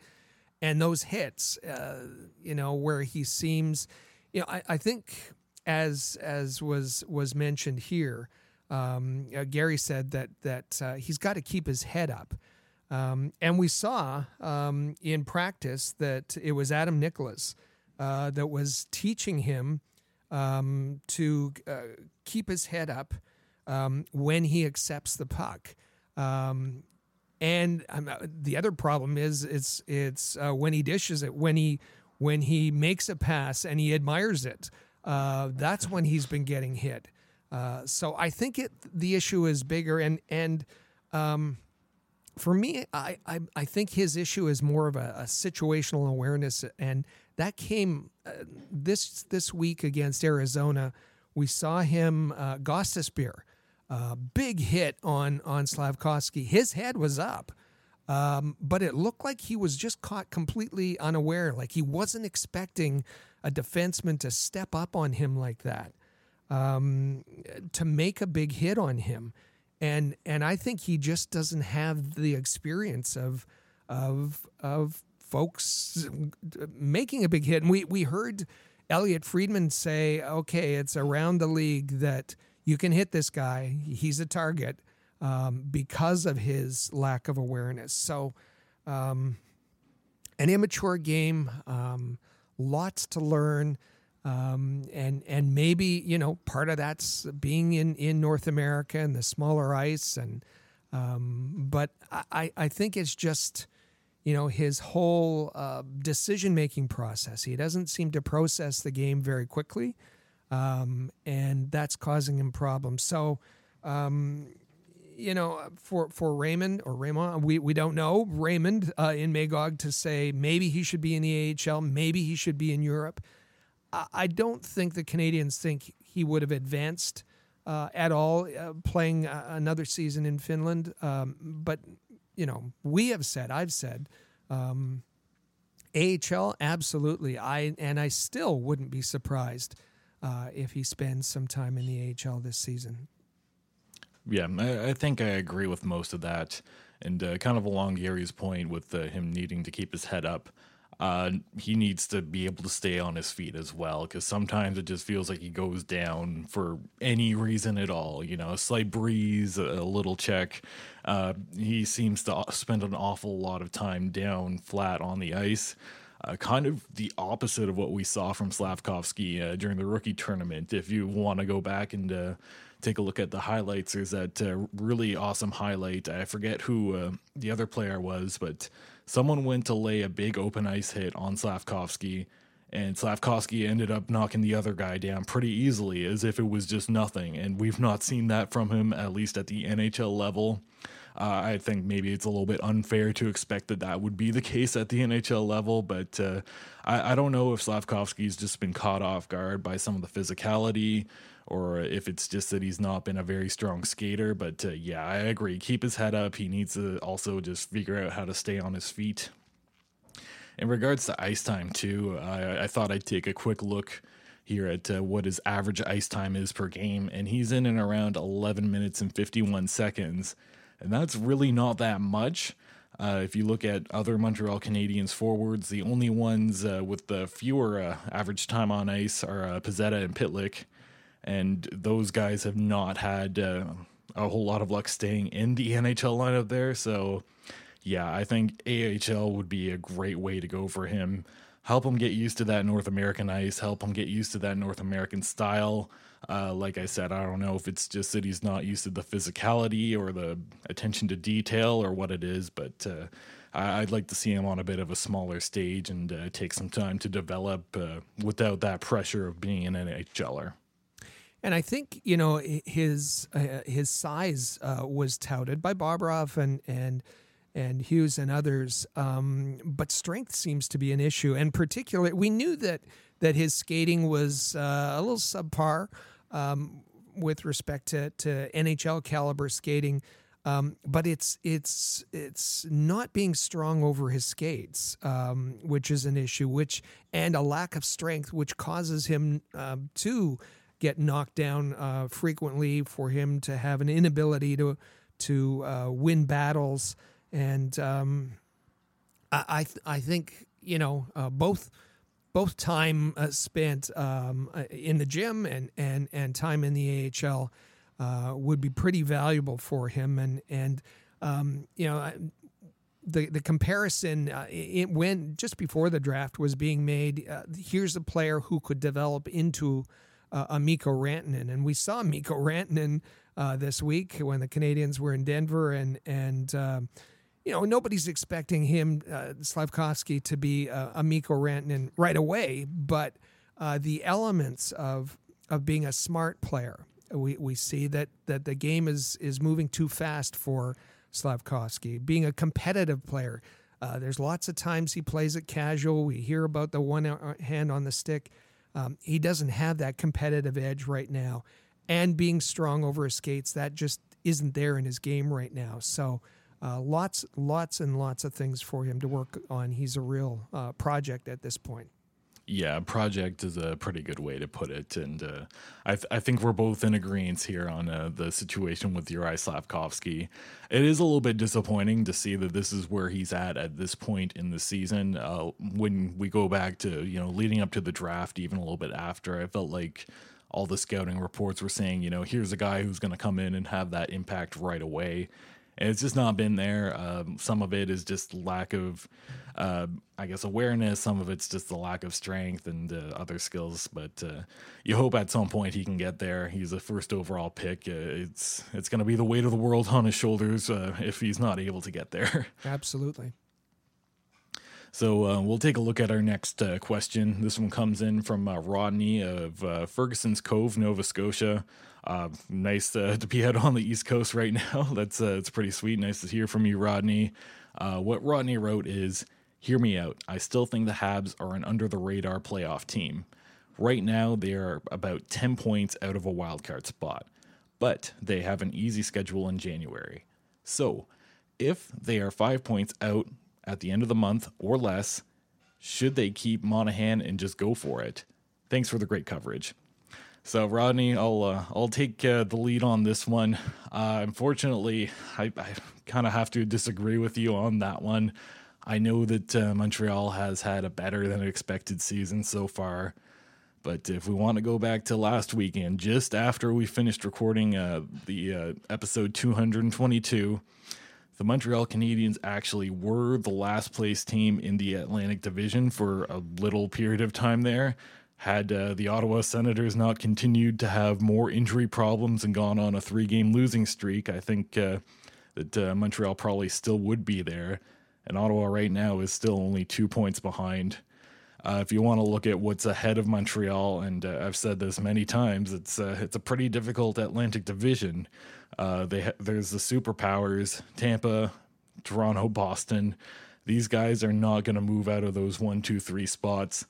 and those hits, uh, you know, where he seems, you know, I, I think as as was was mentioned here, um, uh, Gary said that that uh, he's got to keep his head up. Um, and we saw um, in practice that it was Adam Nicholas uh, that was teaching him um, to uh, keep his head up um, when he accepts the puck. Um, and um, the other problem is it's it's uh, when he dishes it when he when he makes a pass and he admires it. Uh, that's when he's been getting hit. Uh, so I think it the issue is bigger and and um, for me, I, I, I think his issue is more of a, a situational awareness, and that came uh, this this week against Arizona. We saw him uh, Gostisbehere, uh, big hit on on Slavkovsky. His head was up, um, but it looked like he was just caught completely unaware. Like he wasn't expecting a defenseman to step up on him like that, um, to make a big hit on him and and I think he just doesn't have the experience of of of folks making a big hit. And we we heard Elliotte Friedman say, "Okay, it's around the league that you can hit this guy. He's a target um, because of his lack of awareness." So, um, an immature game, um, lots to learn. Um, and and maybe you know part of that's being in, in North America and the smaller ice and um, but I, I think it's just you know his whole uh, decision making process. He doesn't seem to process the game very quickly, um, and that's causing him problems. So. Um, you know, for, for Raymond or Raymond, we, we don't know Raymond uh, in Magog to say maybe he should be in the AHL, maybe he should be in Europe. I don't think the Canadiens think he would have advanced uh, at all uh, playing another season in Finland. Um, but, you know, we have said, I've said, um, AHL, absolutely. I And I still wouldn't be surprised uh, if he spends some time in the AHL this season. Yeah, I, I think I agree with most of that. And uh, kind of along Gary's point with uh, him needing to keep his head up uh, he needs to be able to stay on his feet as well because sometimes it just feels like he goes down for any reason at all. You know, a slight breeze, a, little check. Uh, he seems to spend an awful lot of time down flat on the ice. Uh, kind of the opposite of what we saw from Slavkovsky uh, during the rookie tournament. If you want to go back and uh, take a look at the highlights, there's that uh, really awesome highlight. I forget who uh, the other player was, but someone went to lay a big open ice hit on Slavkovsky, and Slavkovsky ended up knocking the other guy down pretty easily as if it was just nothing. And we've not seen that from him, at least at the NHL level. Uh, I think maybe it's a little bit unfair to expect that that would be the case at the NHL level, but uh, I, I, don't know if Slavkovsky's just been caught off guard by some of the physicality or if it's just that he's not been a very strong skater. But uh, yeah, I agree. Keep his head up. He needs to also just figure out how to stay on his feet. In regards to ice time, too, I, I thought I'd take a quick look here at uh, what his average ice time is per game, and he's in and around 11 minutes and 51 seconds. And that's really not that much. Uh, if you look at other Montreal Canadiens forwards, the only ones uh, with the fewer uh, average time on ice are uh, Pezzetta and Pitlick and those guys have not had uh, a whole lot of luck staying in the NHL lineup there. So, yeah, I think AHL would be a great way to go for him. Help him get used to that North American ice, help him get used to that North American style. Uh, like I said, I don't know if it's just that he's not used to the physicality or the attention to detail or what it is, but uh, I'd like to see him on a bit of a smaller stage and uh, take some time to develop uh, without that pressure of being an NHLer. And I think you know his uh, his size uh, was touted by Bobrov and and and Hughes and others, um, but strength seems to be an issue. And particularly, we knew that that his skating was a little subpar um, with respect to, to NHL caliber skating. Um, but it's it's it's not being strong over his skates, um, which is an issue. Which and a lack of strength, which causes him uh, to get knocked down uh, frequently. For him to have an inability to to uh, win battles, and um, I I, th- I think you know uh, both both time uh, spent um, uh, in the gym and and and time in the AHL uh, would be pretty valuable for him. And and um, you know the the comparison uh, it, when just before the draft was being made. Uh, here's a player who could develop into uh, a Mikko Rantanen, and we saw Mikko Rantanen this week when the Canadiens were in Denver, and and um, you know, nobody's expecting him, uh, Slavkovsky, to be uh, a Mikko Rantanen right away, but uh, the elements of of being a smart player, we, we see that that the game is is moving too fast for Slavkovsky. Being a competitive player, uh, there's lots of times he plays it casual. We hear about the one uh, hand on the stick. Um, he doesn't have that competitive edge right now, and being strong over his skates, that just isn't there in his game right now. So. Uh, lots, lots, and lots of things for him to work on. He's a real uh, project at this point. Yeah, project is a pretty good way to put it, and uh, I, th- I think we're both in agreement here on uh, the situation with Uri Slavkovsky. It is a little bit disappointing to see that this is where he's at at this point in the season. Uh, when we go back to you know leading up to the draft, even a little bit after, I felt like all the scouting reports were saying, you know, here's a guy who's going to come in and have that impact right away and it's just not been there. Um, some of it is just lack of, uh, I guess, awareness. Some of it's just the lack of strength and uh, other skills. But uh, you hope at some point he can get there. He's a first overall pick. Uh, it's it's going to be the weight of the world on his shoulders uh, if he's not able to get there. Absolutely. So uh, we'll take a look at our next uh, question. This one comes in from uh, Rodney of uh, Ferguson's Cove, Nova Scotia. Uh, nice uh, to be out on the East Coast right now. That's it's pretty sweet. Nice to hear from you, Rodney. what Rodney wrote is, "Hear me out. I still think the Habs are an under the radar playoff team. Right now, they are about ten points out of a wild card spot, but they have an easy schedule in January. So." If they are five points out at the end of the month or less, should they keep Monahan and just go for it? Thanks for the great coverage. So Rodney, I'll uh, I'll take uh, the lead on this one. Uh, unfortunately, I, I kind of have to disagree with you on that one. I know that uh, Montreal has had a better than expected season so far, but if we want to go back to last weekend, just after we finished recording uh, the uh, episode 222 the Montreal Canadiens actually were the last place team in the Atlantic Division for a little period of time there. Had uh, the Ottawa Senators not continued to have more injury problems and gone on a three game losing streak, I think uh, that uh, Montreal probably still would be there. And Ottawa right now is still only two points behind. Uh, if you want to look at what's ahead of Montreal, and uh, I've said this many times, it's uh, it's a pretty difficult Atlantic Division. Uh, they ha- there's the superpowers, Tampa, Toronto, Boston. These guys are not going to move out of those one, two, three spots.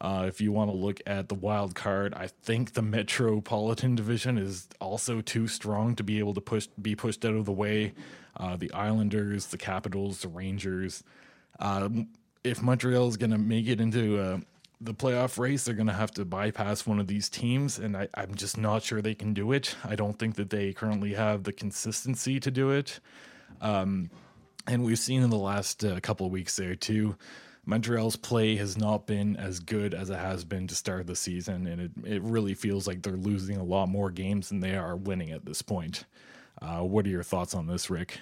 Uh, if you want to look at the wild card, I think the Metropolitan Division is also too strong to be able to push be pushed out of the way. Uh, the Islanders, the Capitals, the Rangers. Um, if Montreal is going to make it into uh, the playoff race, they're going to have to bypass one of these teams, and I, am just not sure they can do it. I don't think that they currently have the consistency to do it. Um, and we've seen in the last uh, couple of weeks there too. Montreal's play has not been as good as it has been to start the season, and it, it really feels like they're losing a lot more games than they are winning at this point. Uh, what are your thoughts on this, Rick?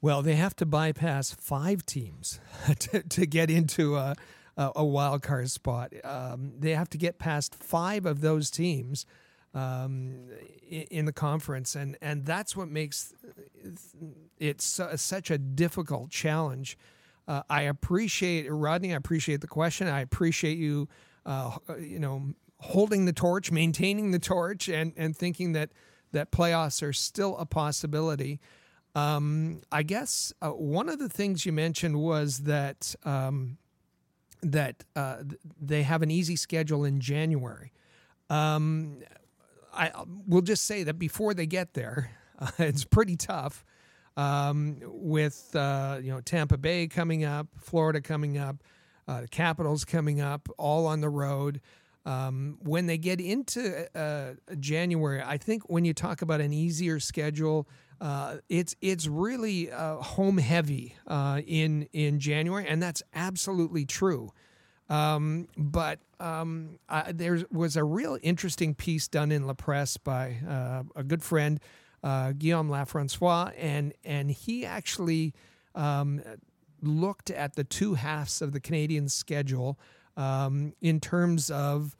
Well, they have to bypass five teams to, to get into a, a wild card spot. Um, they have to get past five of those teams um, in, the conference, and and that's what makes it such a difficult challenge. Uh, I appreciate Rodney. I appreciate the question. I appreciate you, uh, you know, holding the torch, maintaining the torch, and and thinking that that playoffs are still a possibility. Um, I guess uh, one of the things you mentioned was that um, that uh, they have an easy schedule in January. Um, I will just say that before they get there, uh, it's pretty tough. um, with uh, you know Tampa Bay coming up, Florida coming up, uh, the Capitals coming up, all on the road. Um, when they get into uh, January, I think when you talk about an easier schedule, uh, it's it's really uh, home heavy uh, in in January, and that's absolutely true. Um, but um, I, there was a real interesting piece done in La Presse by uh, a good friend, uh, Guillaume Lefrançois, and and he actually um, looked at the two halves of the Canadian schedule um, in terms of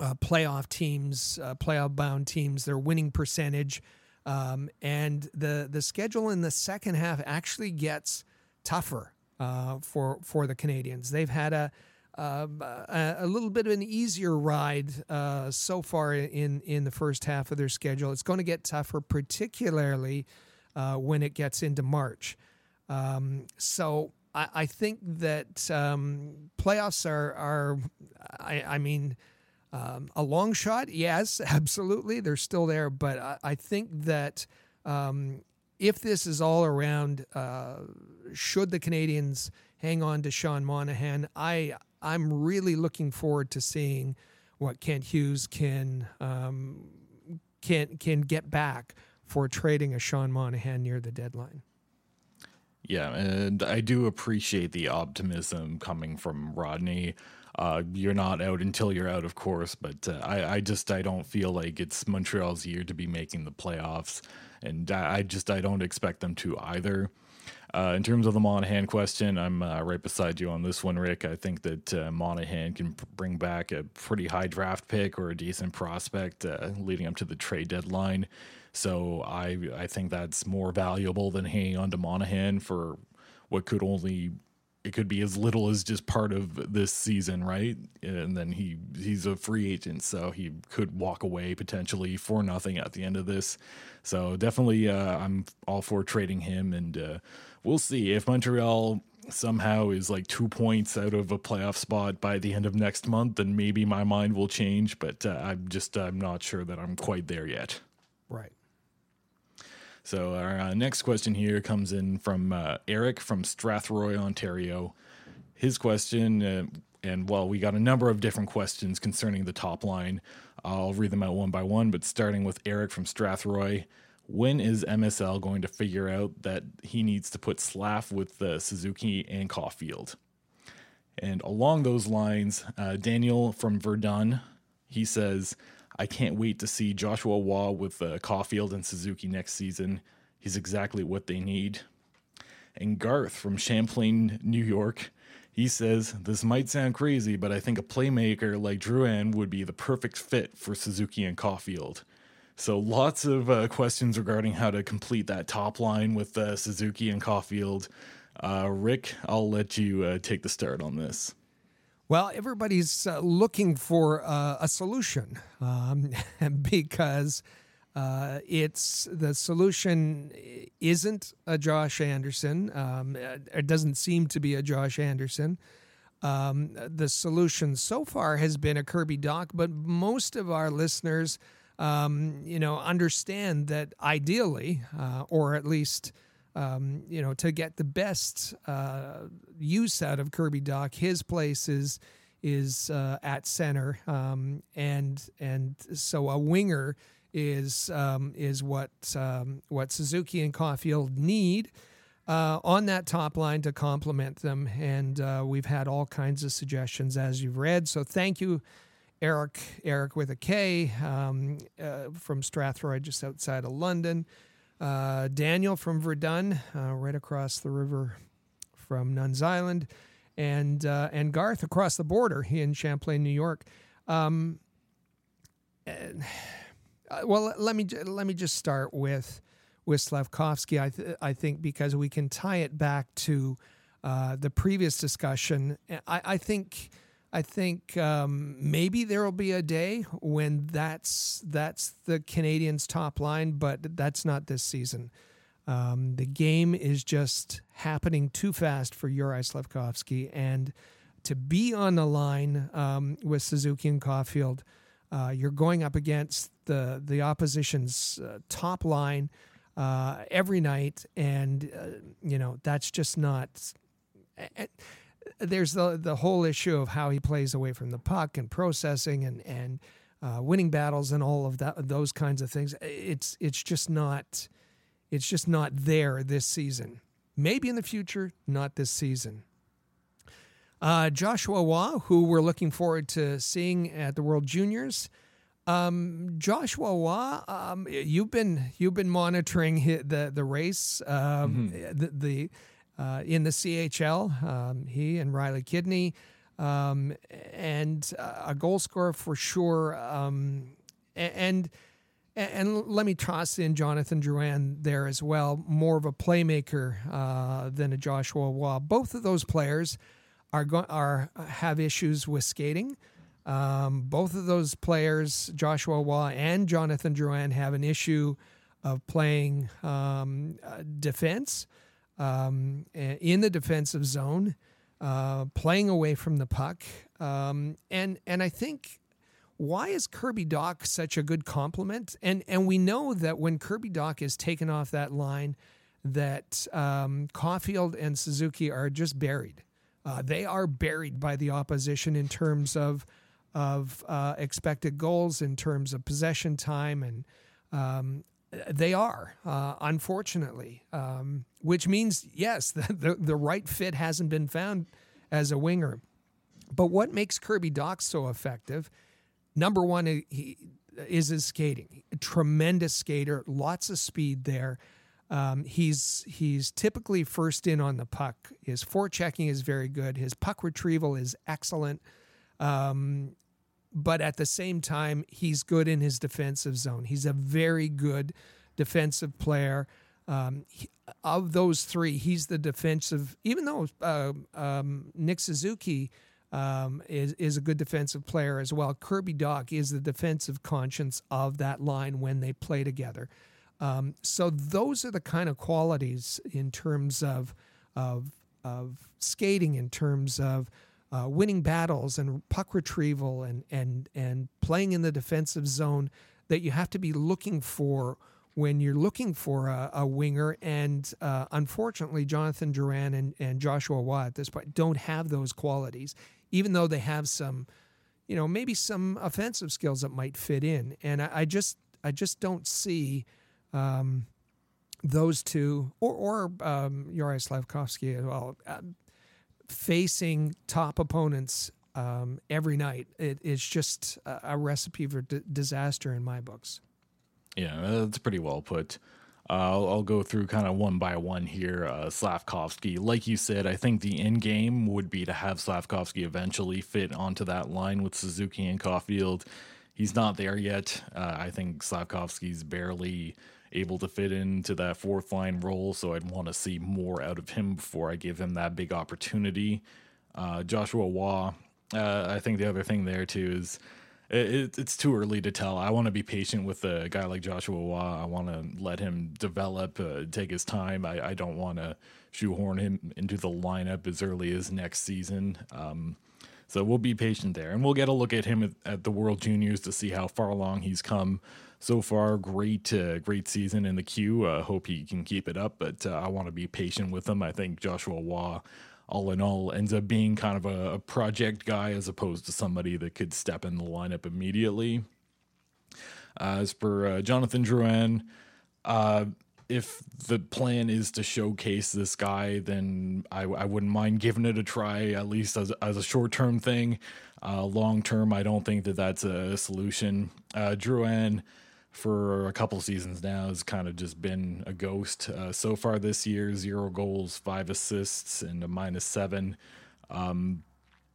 uh, playoff teams, playoff bound teams, their winning percentage, um, and the the schedule in the second half actually gets tougher uh, for for the Canadiens. They've had a um, a, little bit of an easier ride uh, so far in in the first half of their schedule. It's going to get tougher, particularly uh, when it gets into March. Um, so I, I, think that um, playoffs are are I, I mean. Um, a long shot, yes, absolutely. They're still there, but I, I think that um, if this is all around, uh, should the Canadiens hang on to Sean Monahan, I I'm really looking forward to seeing what Kent Hughes can um, can can get back for trading a Sean Monahan near the deadline. Yeah, and I do appreciate the optimism coming from Rodney. Uh, you're not out until you're out, of course, but uh, I, I just I don't feel like it's Montreal's year to be making the playoffs, and I, I just I don't expect them to either. Uh, in terms of the Monahan question, I'm uh, right beside you on this one, Rick. I think that uh, Monahan can bring back a pretty high draft pick or a decent prospect uh, leading up to the trade deadline. So I I think that's more valuable than hanging on to Monahan for what could only it could be as little as just part of this season, right? And then he he's a free agent, so he could walk away potentially for nothing at the end of this. So definitely, uh, I'm all for trading him and uh, we'll see if Montreal somehow is like two points out of a playoff spot by the end of next month, then maybe my mind will change. But uh, I'm just I'm not sure that I'm quite there yet. Right. So our uh, next question here comes in from uh, Eric from Strathroy, Ontario. His question, uh, and well, we got a number of different questions concerning the top line. I'll read them out one by one, but starting with Eric from Strathroy when is MSL going to figure out that he needs to put Slav with the Suzuki and Caufield? And along those lines, uh, Daniel from Verdun, he says, I can't wait to see Joshua Roy with uh, Caufield and Suzuki next season. He's exactly what they need. And Garth from Champlain, New York, he says, This might sound crazy, but I think a playmaker like Drouin would be the perfect fit for Suzuki and Caufield. So lots of uh, questions regarding how to complete that top line with uh, Suzuki and Caufield. Uh, Rick, I'll let you uh, take the start on this. Well, everybody's uh, looking for uh, a solution um, because it's the solution isn't a Josh Anderson. Um, it doesn't seem to be a Josh Anderson. Um, the solution so far has been a Kirby Dach, but most of our listeners um, you know, understand that ideally, uh, or at least, um, you know, to get the best uh, use out of Kirby Dach, his place is is uh, at center, um, and and so a winger is um, is what um, what Suzuki and Caufield need. Uh, on that top line to complement them. And uh, we've had all kinds of suggestions as you've read. So thank you Eric, Eric with a K um, uh, from Strathroy, just outside of London. Uh, Daniel from Verdun, uh, right across the river from Nuns Island, and uh, and Garth across the border in Champlain, New York. Um, and, uh, well, let me let me just start with with Slavkovsky. I th- I think because we can tie it back to uh, the previous discussion. I, I think I think um, maybe there will be a day when that's that's the Canadiens' top line, but that's not this season. Um, the game is just happening too fast for Juraj Slavkovsky, and to be on the line um, with Suzuki and Caufield, uh, you're going up against the the opposition's uh, top line. uh, every night, and uh, you know that's just not. There's the the whole issue of how he plays away from the puck and processing and and uh, winning battles and all of that those kinds of things. It's it's just not it's just not there this season. Maybe in the future, not this season. Uh, Joshua Roy, who we're looking forward to seeing at the World Juniors. Um, Joshua Roy, um, you've been you've been monitoring the the race, um, mm-hmm. the, the uh, in the CHL. Um, he and Riley Kidney, um, and uh, a goal scorer for sure. Um, and and let me toss in Jonathan Drouin there as well, more of a playmaker uh, than a Joshua Roy. Both of those players are go- are have issues with skating. Um, both of those players, Joshua Roy and Jonathan Drouin, have an issue of playing um, uh, defense um, in the defensive zone, uh, playing away from the puck, um, and and I think why is Kirby Dach such a good compliment? And and we know that when Kirby Dach is taken off that line, that um, Caufield and Suzuki are just buried. Uh, they are buried by the opposition in terms of of uh, expected goals, in terms of possession time, and um, they are uh, unfortunately, um, which means yes, the, the, the right fit hasn't been found as a winger. But what makes Kirby Dach so effective? Number one, he is his skating. A tremendous skater, lots of speed there. Um, he's he's typically first in on the puck. His forechecking is very good. His puck retrieval is excellent. Um, but at the same time, he's good in his defensive zone. He's a very good defensive player. Um, he, of those three, he's the defensive. Even though uh, um, Nick Suzuki um, is is a good defensive player as well, Kirby Dach is the defensive conscience of that line when they play together. Um, so those are the kind of qualities in terms of of of skating, in terms of uh, winning battles and puck retrieval and and and playing in the defensive zone that you have to be looking for when you're looking for a, a winger. And uh, unfortunately, Jonathan Drouin and, and Joshua Roy at this point don't have those qualities, even though they have some, you know, maybe some offensive skills that might fit in. And I, I just I just don't see um, those two, or or um, Yuri as well, facing top opponents um, every night. It, it's just a, recipe for d- disaster in my books. Yeah, that's pretty well put. Uh, I'll, I'll, go through kind of one by one here. Uh, Slavkovsky, like you said, I think the end game would be to have Slavkovsky eventually fit onto that line with Suzuki and Caufield. He's not there yet. Uh, I think Slavkovsky's barely able to fit into that fourth line role. So I'd want to see more out of him before I give him that big opportunity. Uh, Joshua Roy, uh, I think the other thing there too is it, it's too early to tell. I want to be patient with a guy like Joshua Roy. I want to let him develop, uh, take his time. I, I don't want to shoehorn him into the lineup as early as next season. Um, so we'll be patient there, and we'll get a look at him at, at, the World Juniors to see how far along he's come so far. Great, uh, great season in the Q. Uh, hope he can keep it up, but uh, I want to be patient with him. I think Joshua Roy, all in all, ends up being kind of a, a project guy as opposed to somebody that could step in the lineup immediately. as for uh, Jonathan Drouin, uh, if the plan is to showcase this guy, then I, I wouldn't mind giving it a try, at least as, as a short term thing. Uh, Long term, I don't think that that's a solution. Uh, Drouin, for a couple seasons now, has kind of just been a ghost. Uh, so far this year, zero goals, five assists, and a minus seven. Um,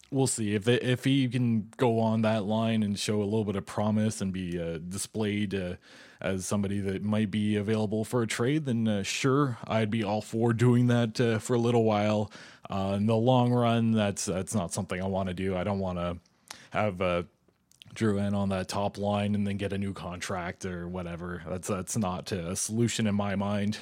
we'll see if if he can go on that line and show a little bit of promise and be uh, displayed uh, as somebody that might be available for a trade, then uh, sure, I'd be all for doing that uh, for a little while. Uh, in the long run, that's that's not something I want to do. I don't want to have uh, in on that top line and then get a new contract or whatever. That's that's not a solution in my mind.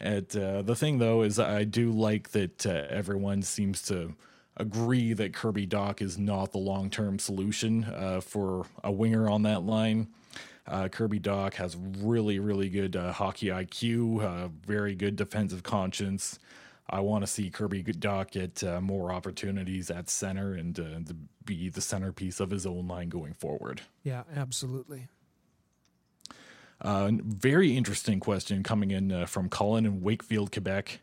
And uh, the thing though is I do like that uh, everyone seems to agree that Kirby Dach is not the long term solution uh, for a winger on that line. Uh, Kirby Dach has really, really good uh, hockey IQ, uh, very good defensive conscience. I want to see Kirby Dach get uh, more opportunities at center and uh, to be the centerpiece of his own line going forward. Yeah, absolutely. Uh, very interesting question coming in uh, from Colin in Wakefield, Quebec.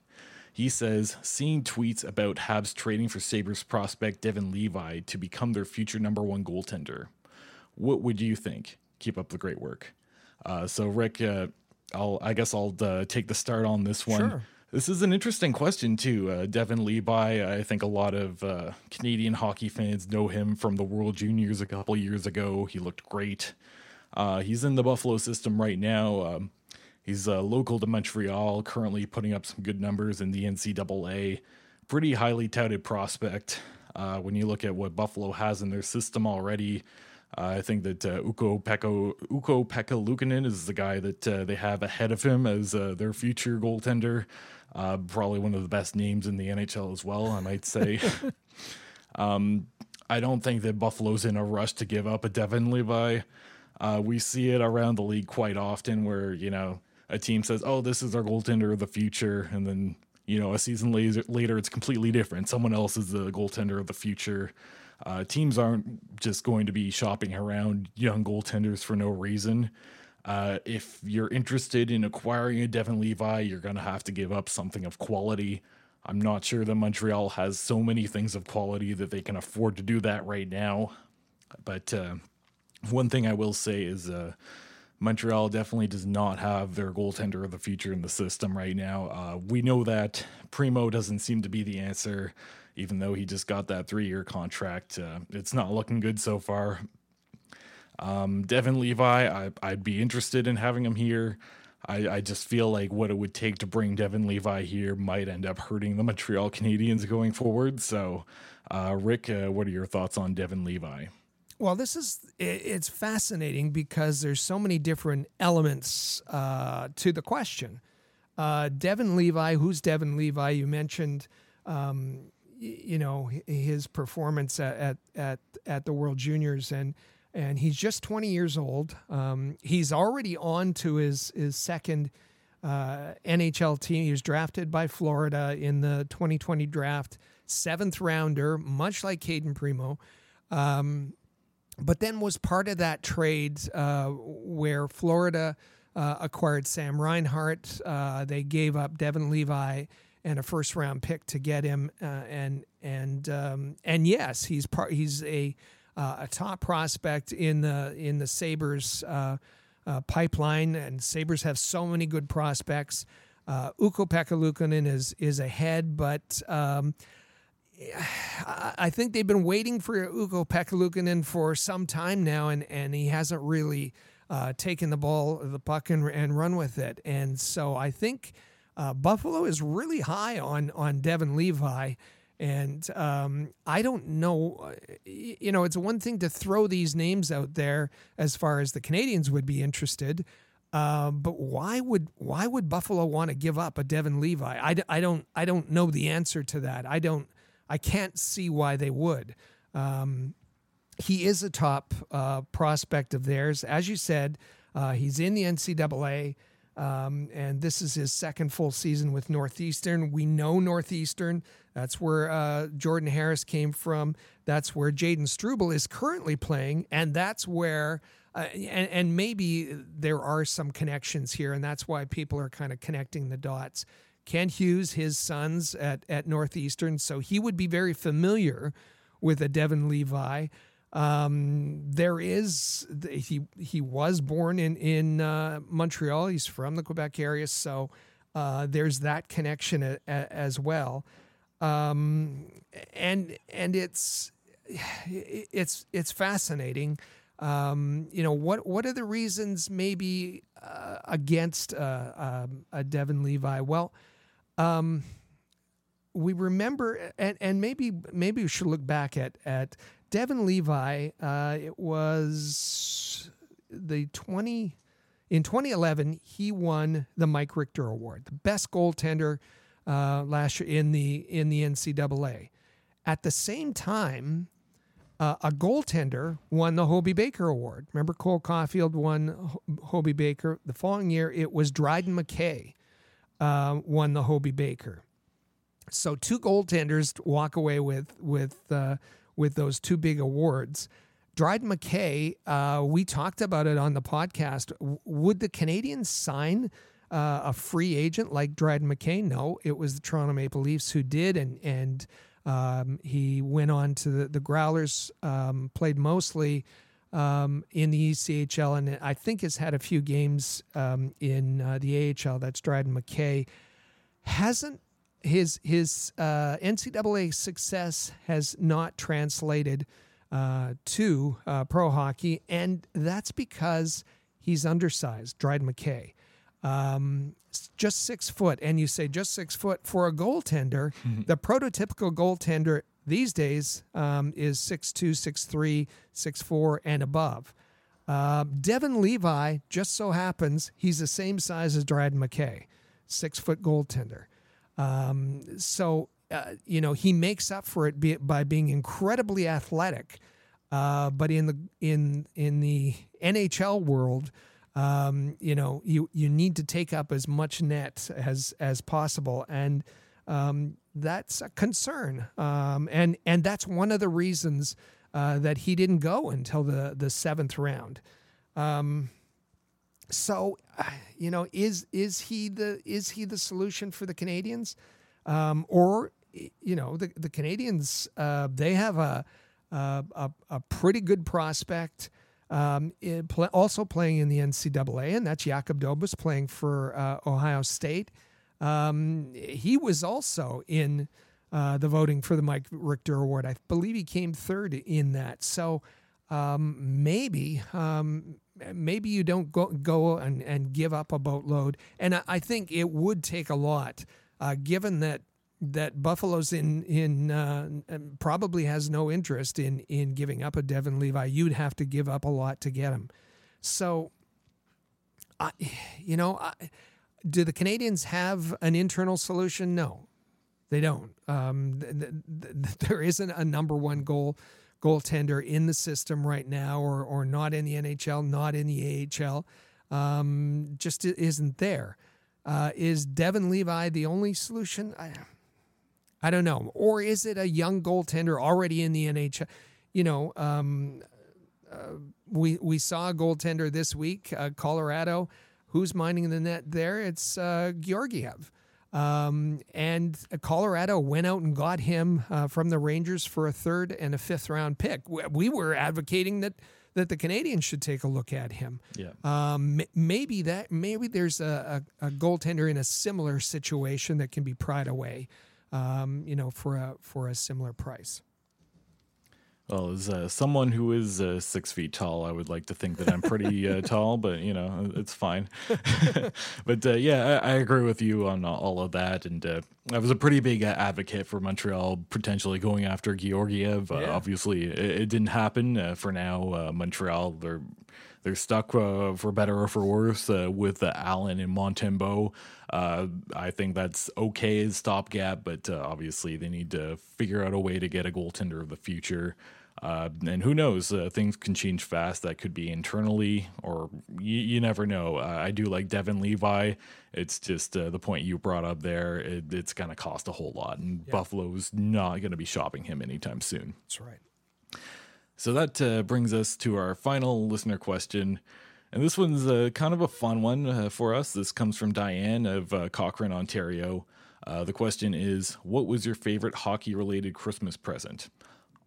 He says, seeing tweets about Habs trading for Sabres prospect Devon Levi to become their future number one goaltender. What would you think? Keep up the great work. Uh, so, Rick, uh, I'll, I guess I'll uh, take the start on this one. Sure. This is an interesting question, too. Uh, Devon Levi, I think a lot of uh, Canadian hockey fans know him from the World Juniors a couple years ago. He looked great. Uh, he's in the Buffalo system right now. Um, he's uh, local to Montreal, currently putting up some good numbers in the NCAA. Pretty highly touted prospect. Uh, when you look at what Buffalo has in their system already, I think that uh, Ukko Pekka Ukko Pekka Luukkonen is the guy that uh, they have ahead of him as uh, their future goaltender. Uh, probably one of the best names in the NHL as well, I might say. um, I don't think that Buffalo's in a rush to give up a Devon Levi. Uh, we see it around the league quite often where, you know, a team says, oh, this is our goaltender of the future. And then, you know, a season later, later it's completely different. Someone else is the goaltender of the future. Uh, teams aren't just going to be shopping around young goaltenders for no reason. Uh, if you're interested in acquiring a Devon Levi, you're going to have to give up something of quality. I'm not sure that Montreal has so many things of quality that they can afford to do that right now. But uh, one thing I will say is uh, Montreal definitely does not have their goaltender of the future in the system right now. Uh, we know that Primeau doesn't seem to be the answer, even though he just got that three year contract. Uh, it's not looking good so far. Um, Devon Levi, I, I'd be interested in having him here. I, I, just feel like what it would take to bring Devon Levi here might end up hurting the Montreal Canadiens going forward. So, uh, Rick, uh, what are your thoughts on Devon Levi? Well, this is it's fascinating because there's so many different elements uh, to the question. Uh, Devon Levi, who's Devon Levi? You mentioned, um, you know, his performance at, at at the World Juniors, and and he's just 20 years old. Um, he's already on to his his second uh, NHL team. He was drafted by Florida in the 2020 draft, seventh rounder, much like Cayden Primeau. Um, but then was part of that trade uh, where Florida uh, acquired Sam Reinhart. Uh, they gave up Devon Levi and a first round pick to get him, uh, and and um, and yes, he's part. He's a uh, a top prospect in the in the Sabres uh, pipeline, and Sabres have so many good prospects. Uh, Ukko Pekka is is ahead, but. Um, I think they've been waiting for Ukko Pekka for some time now, and, and he hasn't really uh, taken the ball, the puck, and, and run with it. And so I think uh, Buffalo is really high on on Devon Levi. And um, I don't know, uh, you know, it's one thing to throw these names out there as far as the Canadiens would be interested. Uh, but why would why would Buffalo want to give up a Devon Levi? I, I don't I don't know the answer to that. I don't I can't see why they would. Um, he is a top uh, prospect of theirs. As you said, uh, he's in the NCAA, um, and this is his second full season with Northeastern. We know Northeastern. That's where uh, Jordan Harris came from. That's where Jayden Struble is currently playing, and that's where. Uh, and, and maybe there are some connections here, and that's why people are kind of connecting the dots. Kent Hughes, his sons at, at Northeastern, so he would be very familiar with a Devon Levi. Um, there is he he was born in in uh, Montreal. He's from the Quebec area, so uh, there's that connection a, a, as well. Um, and and it's it's it's fascinating. Um, you know what what are the reasons maybe uh, against uh, um, a Devon Levi? Well, um, we remember, and, and maybe maybe we should look back at at Devon Levi. Uh, it was the twenty in 2011. He won the Mike Richter Award, the best goaltender uh, last year in the in the NCAA. At the same time, uh, a goaltender won the Hobey Baker Award. Remember, Cole Caufield won Ho- Hobey Baker. The following year, it was Dryden McKay uh, won the Hobey Baker. So two goaltenders walk away with with uh, with those two big awards. Dryden McKay, uh, we talked about it on the podcast. Would the Canadiens sign uh, a free agent like Dryden McKay? No, it was the Toronto Maple Leafs who did, and and um, he went on to the, the Growlers, um, played mostly um, in the ECHL, and I think has had a few games um, in uh, the AHL. That's Dryden McKay. Hasn't his his uh, NCAA success has not translated uh, to uh, pro hockey, and that's because he's undersized. Dryden McKay, um, just six foot, and you say just six foot for a goaltender. The prototypical goaltender these days um, is six two, six three, six four, and above. Uh, Devon Levi just so happens he's the same size as Dryden McKay, six foot goaltender. Um, so uh, you know he makes up for it by being incredibly athletic. Uh, but in the in in the NHL world, um, you know you you need to take up as much net as as possible, and um, that's a concern. Um, and and that's one of the reasons uh, that he didn't go until the the seventh round. So, you know, is is he the is he the solution for the Canadiens, um, or you know, the the Canadiens uh, they have a a, a, pretty good prospect. Um, also playing in the NCAA, and that's Jakub Dobeš playing for uh, Ohio State. Um, he was also in uh, the voting for the Mike Richter Award. I believe he came third in that. So um, maybe um, maybe you don't go go and, and give up a boatload. And I, I think it would take a lot, uh, given that that Buffalo's in in uh, probably has no interest in in giving up a Devon Levi. You'd have to give up a lot to get him. So, I, you know, I, do the Canadiens have an internal solution? No, they don't. Um, th- th- th- there isn't a number one goal goaltender in the system right now, or or not in the NHL, not in the AHL. Um, just isn't there. Uh, is Devon Levi the only solution? I, I don't know. Or is it a young goaltender already in the NHL? You know, um, uh, we we saw a goaltender this week, uh, Colorado. Who's minding the net there? It's uh, Georgiev. Um, and Colorado went out and got him uh, from the Rangers for a third and a fifth round pick. We- We were advocating that that the Canadiens should take a look at him. Yeah. Um, maybe that maybe there's a, a, a goaltender in a similar situation that can be pried away. Um, you know, for a for a similar price. Well, as uh, someone who is uh, six feet tall, I would like to think that I'm pretty uh, tall, but you know, it's fine. but uh, yeah, I, I agree with you on all of that. And uh, I was a pretty big uh, advocate for Montreal potentially going after Georgiev. Uh, Yeah. Obviously, it, it didn't happen. Uh, for now, uh, Montreal, they're they're stuck uh, for better or for worse uh, with uh, Allen and Montembeault. Uh, I think that's okay as stopgap, but uh, obviously they need to figure out a way to get a goaltender of the future. Uh, and who knows? Uh, things can change fast. That could be internally, or you, you never know. Uh, I do like Devon Levi. It's just uh, the point you brought up there. It, it's going to cost a whole lot, and Buffalo's not going to be shopping him anytime soon. That's right. So that uh, brings us to our final listener question. And this one's uh, kind of a fun one uh, for us. This comes from Diane of uh, Cochrane, Ontario. Uh, the question is What was your favorite hockey related Christmas present?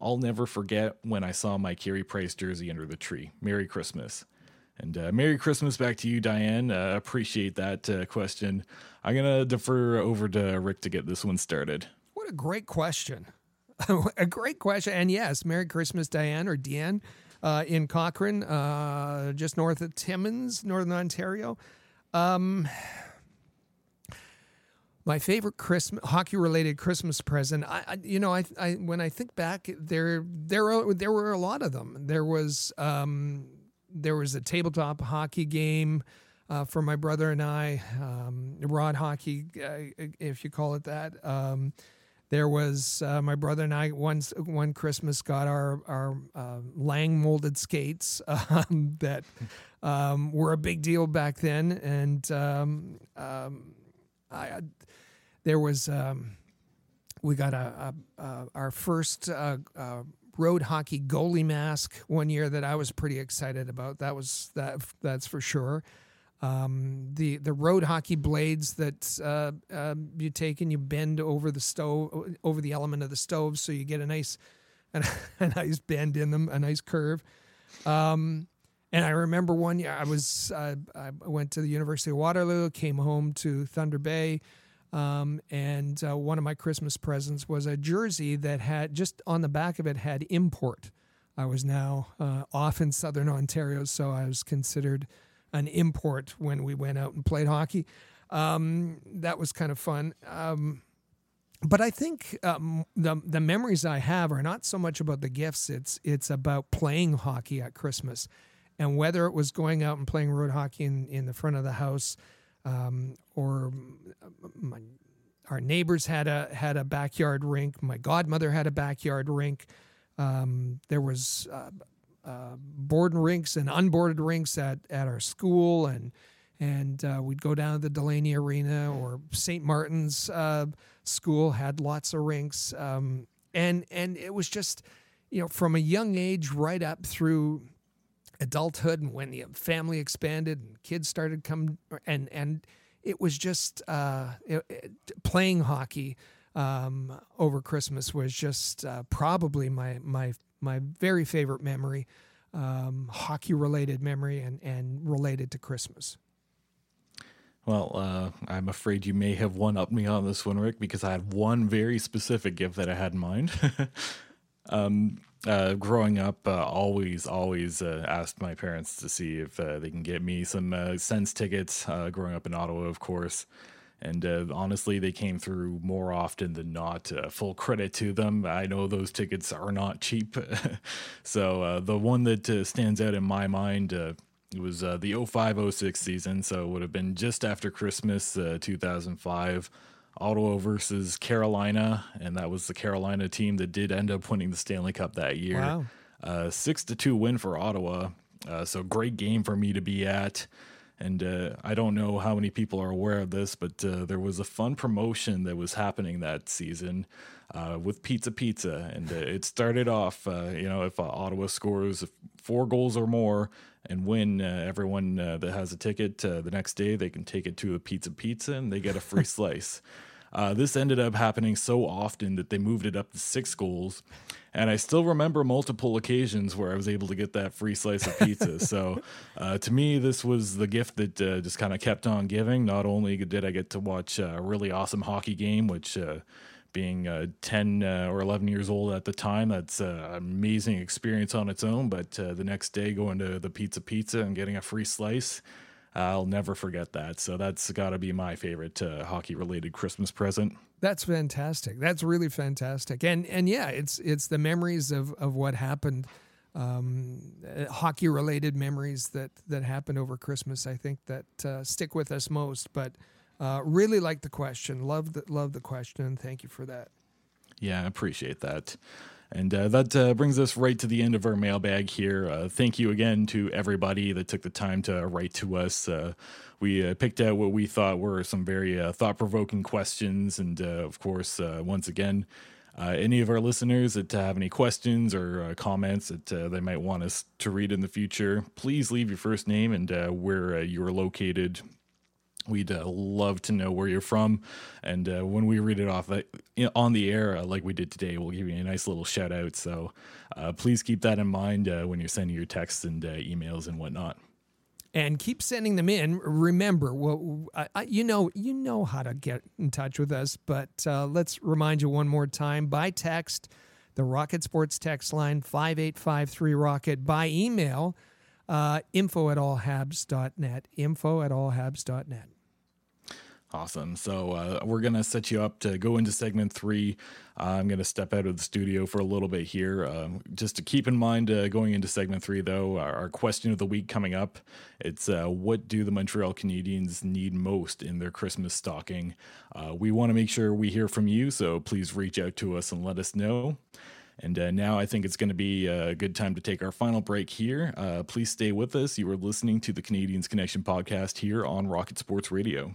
I'll never forget when I saw my Carey Price jersey under the tree. Merry Christmas. And uh, Merry Christmas back to you, Diane. Uh, appreciate that question. I'm going to defer over to Rick to get this one started. What a great question. a great question. And yes, Merry Christmas, Diane or Deanne uh, in Cochrane, uh, just north of Timmins, Northern Ontario. Um, my favorite Christmas hockey related Christmas present. I, I you know, I, I when I think back, there there there were a lot of them. There was um, there was a tabletop hockey game uh, for my brother and I, um, rod hockey, uh, if you call it that. Um, there was uh, my brother and I once one Christmas got our our uh, Lang molded skates um, that um, were a big deal back then, and um, um, I there was um, we got a, a, a our first uh, uh, road hockey goalie mask one year that I was pretty excited about. That was that that's for sure. Um, the the road hockey blades that uh, uh, you take and you bend over the stove over the element of the stove, so you get a nice a, a nice bend in them, a nice curve. Um, and I remember one year I was uh, I went to the University of Waterloo, came home to Thunder Bay, um, and uh, one of my Christmas presents was a jersey that had just on the back of it had import. I was now uh, off in Southern Ontario, so I was considered an import when we went out and played hockey. Um, that was kind of fun. Um, but I think um, the the memories I have are not so much about the gifts. It's it's about playing hockey at Christmas, and whether it was going out and playing road hockey in, in the front of the house, um, or my, our neighbors had a had a backyard rink. My godmother had a backyard rink. Um, there was uh, uh, rinks and unboarded rinks at, at our school, and and uh, we'd go down to the Delaney Arena or St. Martin's uh, School had lots of rinks, um, and and it was just you know from a young age right up through adulthood and when the family expanded and kids started come and and it was just uh, it, it, playing hockey um, over Christmas was just uh, probably my my my very favorite memory, um, hockey related memory, and and related to Christmas. Well, uh, I'm afraid you may have one up me on this one, Rick, because I had one very specific gift that I had in mind. um, uh, growing up, uh, always, always uh, asked my parents to see if uh, they can get me some uh, Sens tickets. growing up in Ottawa, of course. And uh, honestly, they came through more often than not. Uh, full credit to them. I know those tickets are not cheap. so uh, the one that uh, stands out in my mind uh, it was uh, the 05 06 season. So it would have been just after Christmas 2005. Ottawa versus Carolina, and that was the Carolina team that did end up winning the Stanley Cup that year. Wow. six to two win for Ottawa. so great game for me to be at. And uh, I don't know how many people are aware of this, but uh, there was a fun promotion that was happening that season uh, with Pizza Pizza. And uh, it started off, uh, you know, if uh, Ottawa scores four goals or more and win, everyone that has a ticket the next day, they can take it to a Pizza Pizza and they get a free slice. Uh, this ended up happening so often that they moved it up to six goals. And I still remember multiple occasions where I was able to get that free slice of pizza. so uh, to me, this was the gift that uh, just kind of kept on giving. Not only did I get to watch a really awesome hockey game, which uh, being uh, 10 uh, or 11 years old at the time, that's an amazing experience on its own. But the next day, going to the Pizza Pizza and getting a free slice, I'll never forget that. So that's got to be my favorite uh, hockey related Christmas present. That's fantastic. That's really fantastic. And and yeah, it's it's the memories of of what happened um, uh, hockey related memories that that happened over Christmas. I think that uh, stick with us most. But uh, really like the question. Love the love the question. Thank you for that. Yeah, I appreciate that. And uh, that uh, brings us right to the end of our mailbag here. Uh, thank you again to everybody that took the time to write to us. Uh, we uh, picked out what we thought were some very uh, thought provoking questions. And of course, once again, any of our listeners that have any questions or comments that they might want us to read in the future, please leave your first name and where you're located We'd uh, love to know where you're from. And uh, when we read it off uh, on the air, uh, like we did today, we'll give you a nice little shout out. So uh, please keep that in mind uh, when you're sending your texts and emails and whatnot. And keep sending them in. Remember, well, I, you know, you know how to get in touch with us, but let's remind you one more time by text, the Rocket Sports text line five eight five three Rocket. By email, info at allhabs.net. Info at allhabs.net. Awesome. So uh, we're going to set you up to go into segment three. Uh, I'm going to step out of the studio for a little bit here. Um, just to keep in mind, uh, going into segment three, though, our, our, question of the week coming up it's uh, what do the Montreal Canadiens need most in their Christmas stocking? Uh, we want to make sure we hear from you, so please reach out to us and let us know. And uh, now I think it's going to be a good time to take our final break here. Uh, please stay with us. You are listening to the Canadiens Connection podcast here on Rocket Sports Radio.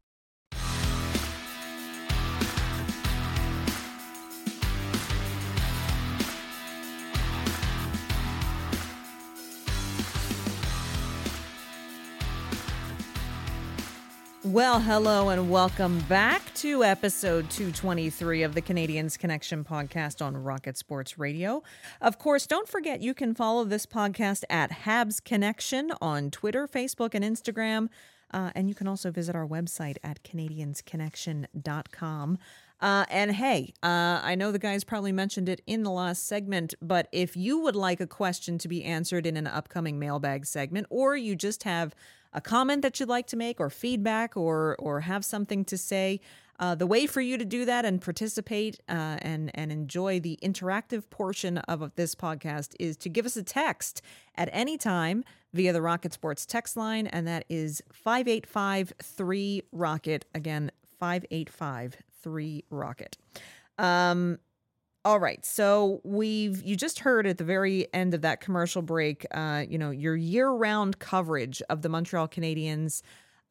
Well, hello and welcome back to episode 223 of the Canadiens Connection podcast on Rocket Sports Radio. Of course, don't forget you can follow this podcast at Habs Connection on Twitter, Facebook, and Instagram. Uh, and you can also visit our website at CanadiensConnection.com. Uh, and hey, uh, I know the guys probably mentioned it in the last segment, but if you would like a question to be answered in an upcoming mailbag segment, or you just have a comment that you'd like to make or feedback or or have something to say uh, the way for you to do that and participate uh, and and enjoy the interactive portion of this podcast is to give us a text at any time via the Rocket Sports text line, and that is five eight five three Rocket. Again, five eight five three Rocket. Um, all right. So we've you just heard at the very end of that commercial break, uh, you know, your year-round coverage of the Montreal Canadiens,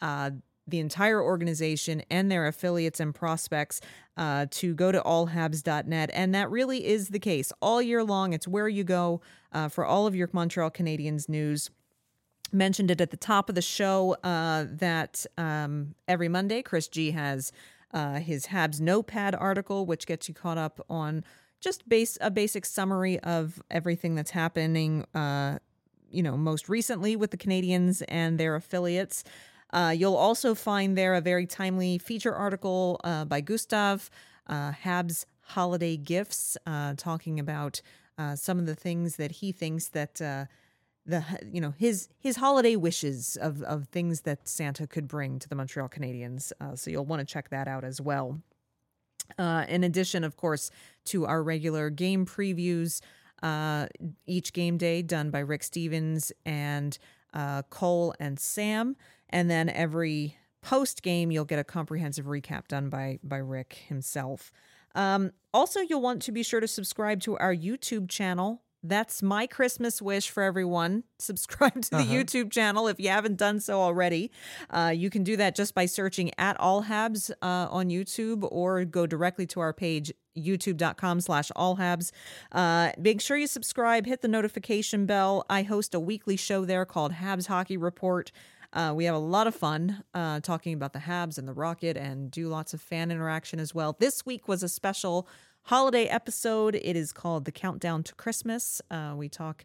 uh, the entire organization and their affiliates and prospects uh, to go to allhabs.net. And that really is the case all year long. It's where you go uh, for all of your Montreal Canadiens news. Mentioned it at the top of the show uh, that um, every Monday, Chris G has uh, his Habs Notepad article, which gets you caught up on just base a basic summary of everything that's happening. Uh, you know, most recently with the Canadiens and their affiliates. Uh, you'll also find there a very timely feature article uh, by Gustav uh, Habs holiday gifts, uh, talking about uh, some of the things that he thinks that uh, the you know his his holiday wishes of of things that Santa could bring to the Montreal Canadiens. so you'll want to check that out as well. In addition, of course, to our regular game previews, uh, each game day done by Rick Stevens and uh, Cole and Sam, and then every post game you'll get a comprehensive recap done by by Rick himself. Um, also, you'll want to be sure to subscribe to our YouTube channel That's my Christmas wish for everyone. Subscribe to the Uh-huh. YouTube channel if you haven't done so already. Uh, you can do that just by searching at All Habs uh, on YouTube or go directly to our page, youtube.com slash allhabs. Uh, make sure you subscribe, hit the notification bell. I host a weekly show there called Habs Hockey Report. Uh, we have a lot of fun uh, talking about the Habs and the Rocket and do lots of fan interaction as well. This week was a special holiday episode. It is called The Countdown to Christmas. Uh, we talk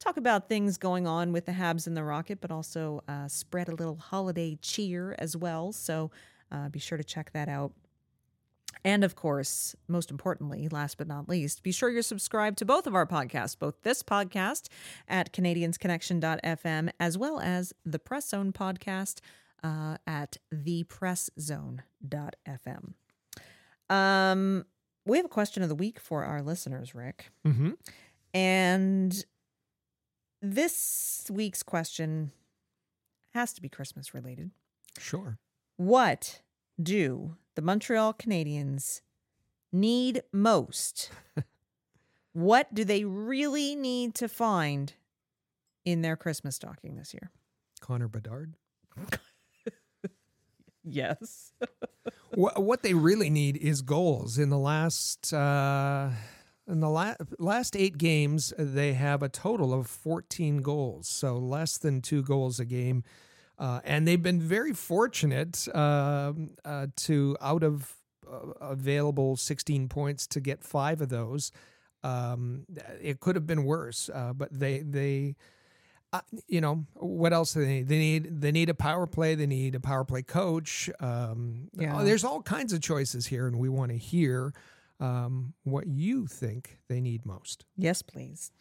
talk about things going on with the Habs and the Rocket, but also uh, spread a little holiday cheer as well. So uh, be sure to check that out. And of course, most importantly, last but not least, be sure you're subscribed to both of our podcasts, both this podcast at CanadiensConnection.fm as well as the Press Zone podcast uh, at thepresszone.fm. Um, we have a question of the week for our listeners, Rick. Mm-hmm. And this week's question has to be Christmas related. Sure. What do the Montreal Canadiens need most? what do they really need to find in their Christmas stocking this year? Connor Bedard. Yes. what, what they really need is goals. In the last uh, in the la- last eight games, they have a total of 14 goals, so less than two goals a game. Uh, and they've been very fortunate um uh, to out of uh, available 16 points to get five of those. Um, it could have been worse, uh, but they they uh, you know what else do they need? They need they need a power play. They need a power play coach. Um, Yeah. there's all kinds of choices here, and we want to hear um, what you think they need most. Yes, please.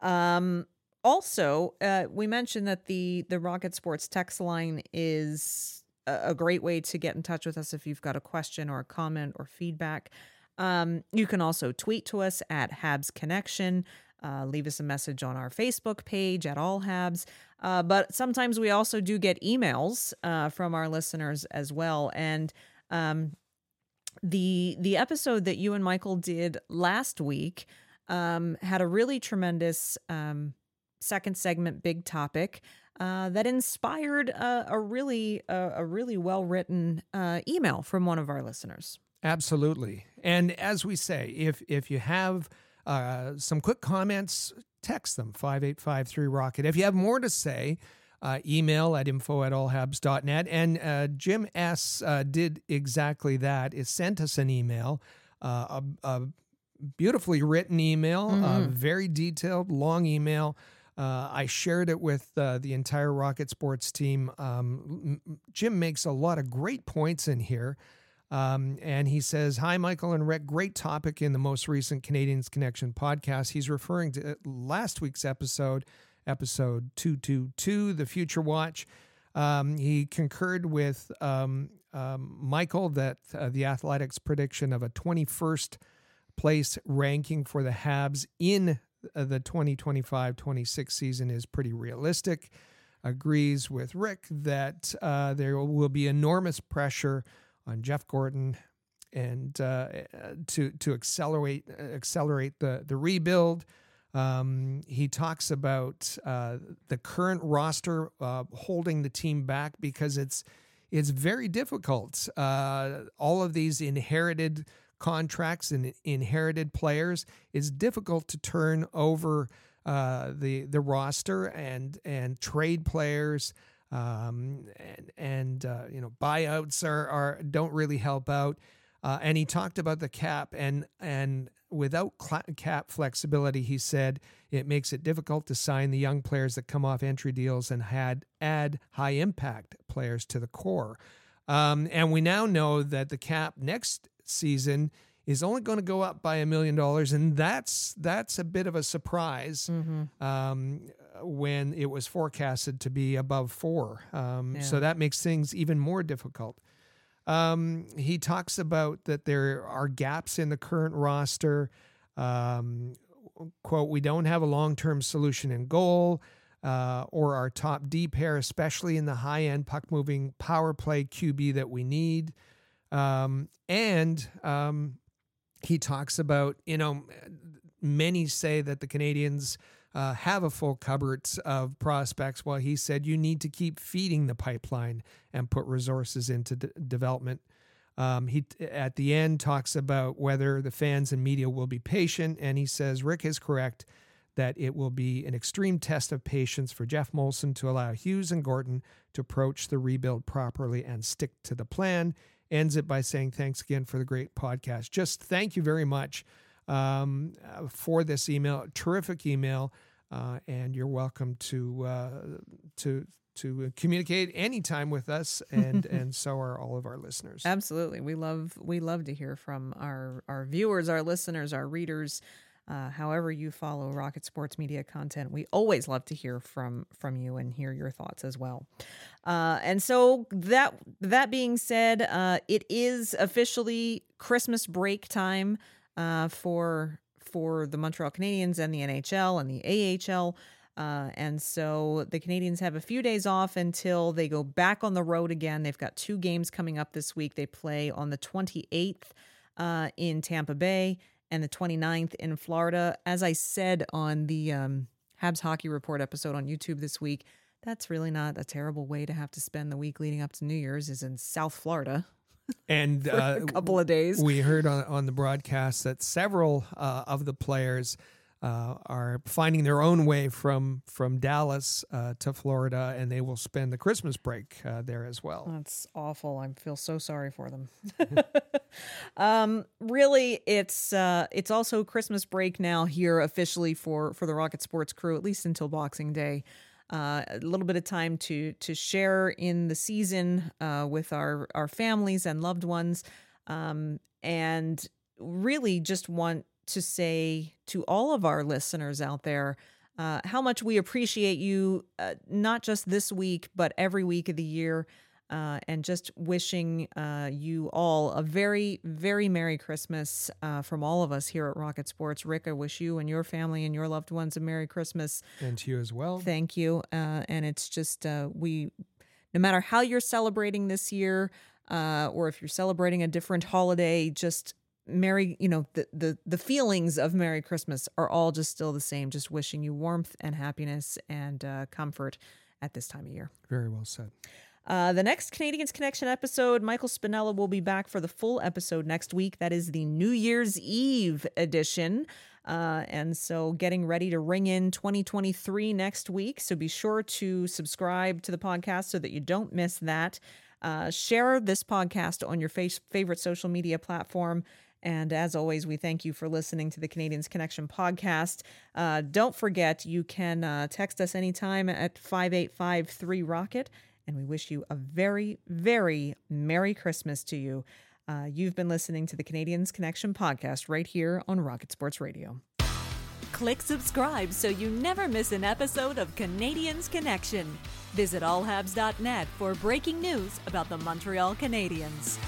Um, also, uh, we mentioned that the the Rocket Sports text line is a, a great way to get in touch with us if you've got a question or a comment or feedback. Um, you can also tweet to us at Habs Connection. Uh, leave us a message on our Facebook page at All Habs. Uh, but sometimes we also do get emails uh, from our listeners as well. And um, the the episode that you and Michael did last week um, had a really tremendous um, second segment, big topic uh, that inspired a, a really a, a really well written uh, email from one of our listeners. Absolutely. And as we say, if if you have uh, some quick comments, text them 5853 Rocket. If you have more to say, uh, email at info at allhabs.net. And uh, Jim S. Uh, did exactly that. It sent us an email, uh, a, a beautifully written email, uh, very detailed, long email. Uh, I shared it with uh, the entire Rocket Sports team. Um, Jim makes a lot of great points in here. Um, and he says, Hi, Michael and Rick. Great topic in the most recent Canadiens Connection podcast. He's referring to uh, last week's episode, episode 222, The Future Watch. Um, he concurred with um, um, Michael that uh, the Athletic's prediction of a 21st place ranking for the Habs in uh, the 2025 26 season is pretty realistic. Agrees with Rick that uh, there will be enormous pressure on Jeff Gorton and uh, to to accelerate accelerate the the rebuild. Um, he talks about uh, the current roster uh, holding the team back because it's it's very difficult. Uh, all of these inherited contracts and inherited players, it's difficult to turn over uh, the the roster and and trade players. Um, and and uh, you know buyouts are, are don't really help out. Uh, and he talked about the cap and and without cla cap flexibility, he said it makes it difficult to sign the young players that come off entry deals and had add high impact players to the core. Um, and we now know that the cap next season is only going to go up by a million dollars, and that's that's a bit of a surprise um, when it was forecasted to be above four. Um, So that makes things even more difficult. Um, he talks about that there are gaps in the current roster. Um, quote, we don't have a long term solution in goal uh, or our top D pair, especially in the high end puck moving power play QB that we need. Um, and um, he talks about, you know, many say that the Canadiens uh, have a full cupboard of prospects, while he said you need to keep feeding the pipeline and put resources into development. Um, he at the end talks about whether the fans and media will be patient, and he says Rick is correct that it will be an extreme test of patience for Geoff Molson to allow Hughes and Gorton to approach the rebuild properly and stick to the plan. Ends it by saying thanks again for the great podcast. Just thank you very much um, uh, for this email. Terrific email, uh, and you're welcome to uh, to to communicate anytime with us, and and so are all of our listeners. Absolutely, we love we love to hear from our our viewers, our listeners, our readers. Uh, however you follow Rocket Sports Media content, we always love to hear from from you and hear your thoughts as well. Uh, and so that that being said, uh, it is officially Christmas break time uh, for for the Montreal Canadiens and the NHL and the AHL. Uh, and so the Canadiens have a few days off until they go back on the road again. They've got two games coming up this week. They play on the 28th uh, in Tampa Bay and the 29th in Florida. As I said on the um, Habs Hockey Report episode on YouTube this week, that's really not a terrible way to have to spend the week leading up to New Year's is in South Florida. And uh, a couple of days. We heard on, on the broadcast that several uh, of the players uh, are finding their own way from from Dallas uh, to Florida, and they will spend the Christmas break uh, there as well. That's awful. I feel so sorry for them. um, really, it's uh, it's also Christmas break now here officially for for the Rocket Sports crew, at least until Boxing Day. Uh, a little bit of time to to share in the season uh, with our our families and loved ones, um, and really just want to say to all of our listeners out there uh, how much we appreciate you, uh, not just this week, but every week of the year. Uh, and just wishing uh, you all a very, very Merry Christmas uh, from all of us here at Rocket Sports. Rick, I wish you and your family and your loved ones a Merry Christmas. And to you as well. Thank you. Uh, and it's just, uh, we, no matter how you're celebrating this year, uh, or if you're celebrating a different holiday, just Merry, you know, the, the the feelings of Merry Christmas are all just still the same. Just wishing you warmth and happiness and comfort at this time of year. Very well said. Uh, the next Canadiens Connection episode, Michael Spinella will be back for the full episode next week. That is the New Year's Eve edition. Uh, and so getting ready to ring in 2023 next week. So be sure to subscribe to the podcast so that you don't miss that. Uh, share this podcast on your face, favorite social media platform. And as always, we thank you for listening to the Canadiens Connection podcast. Uh, don't forget, you can uh, text us anytime at 5853 Rocket and we wish you a very, very Merry Christmas to you. Uh, you've been listening to the Canadiens Connection podcast right here on Rocket Sports Radio. Click subscribe so you never miss an episode of Canadiens Connection. Visit allhabs.net for breaking news about the Montreal Canadiens.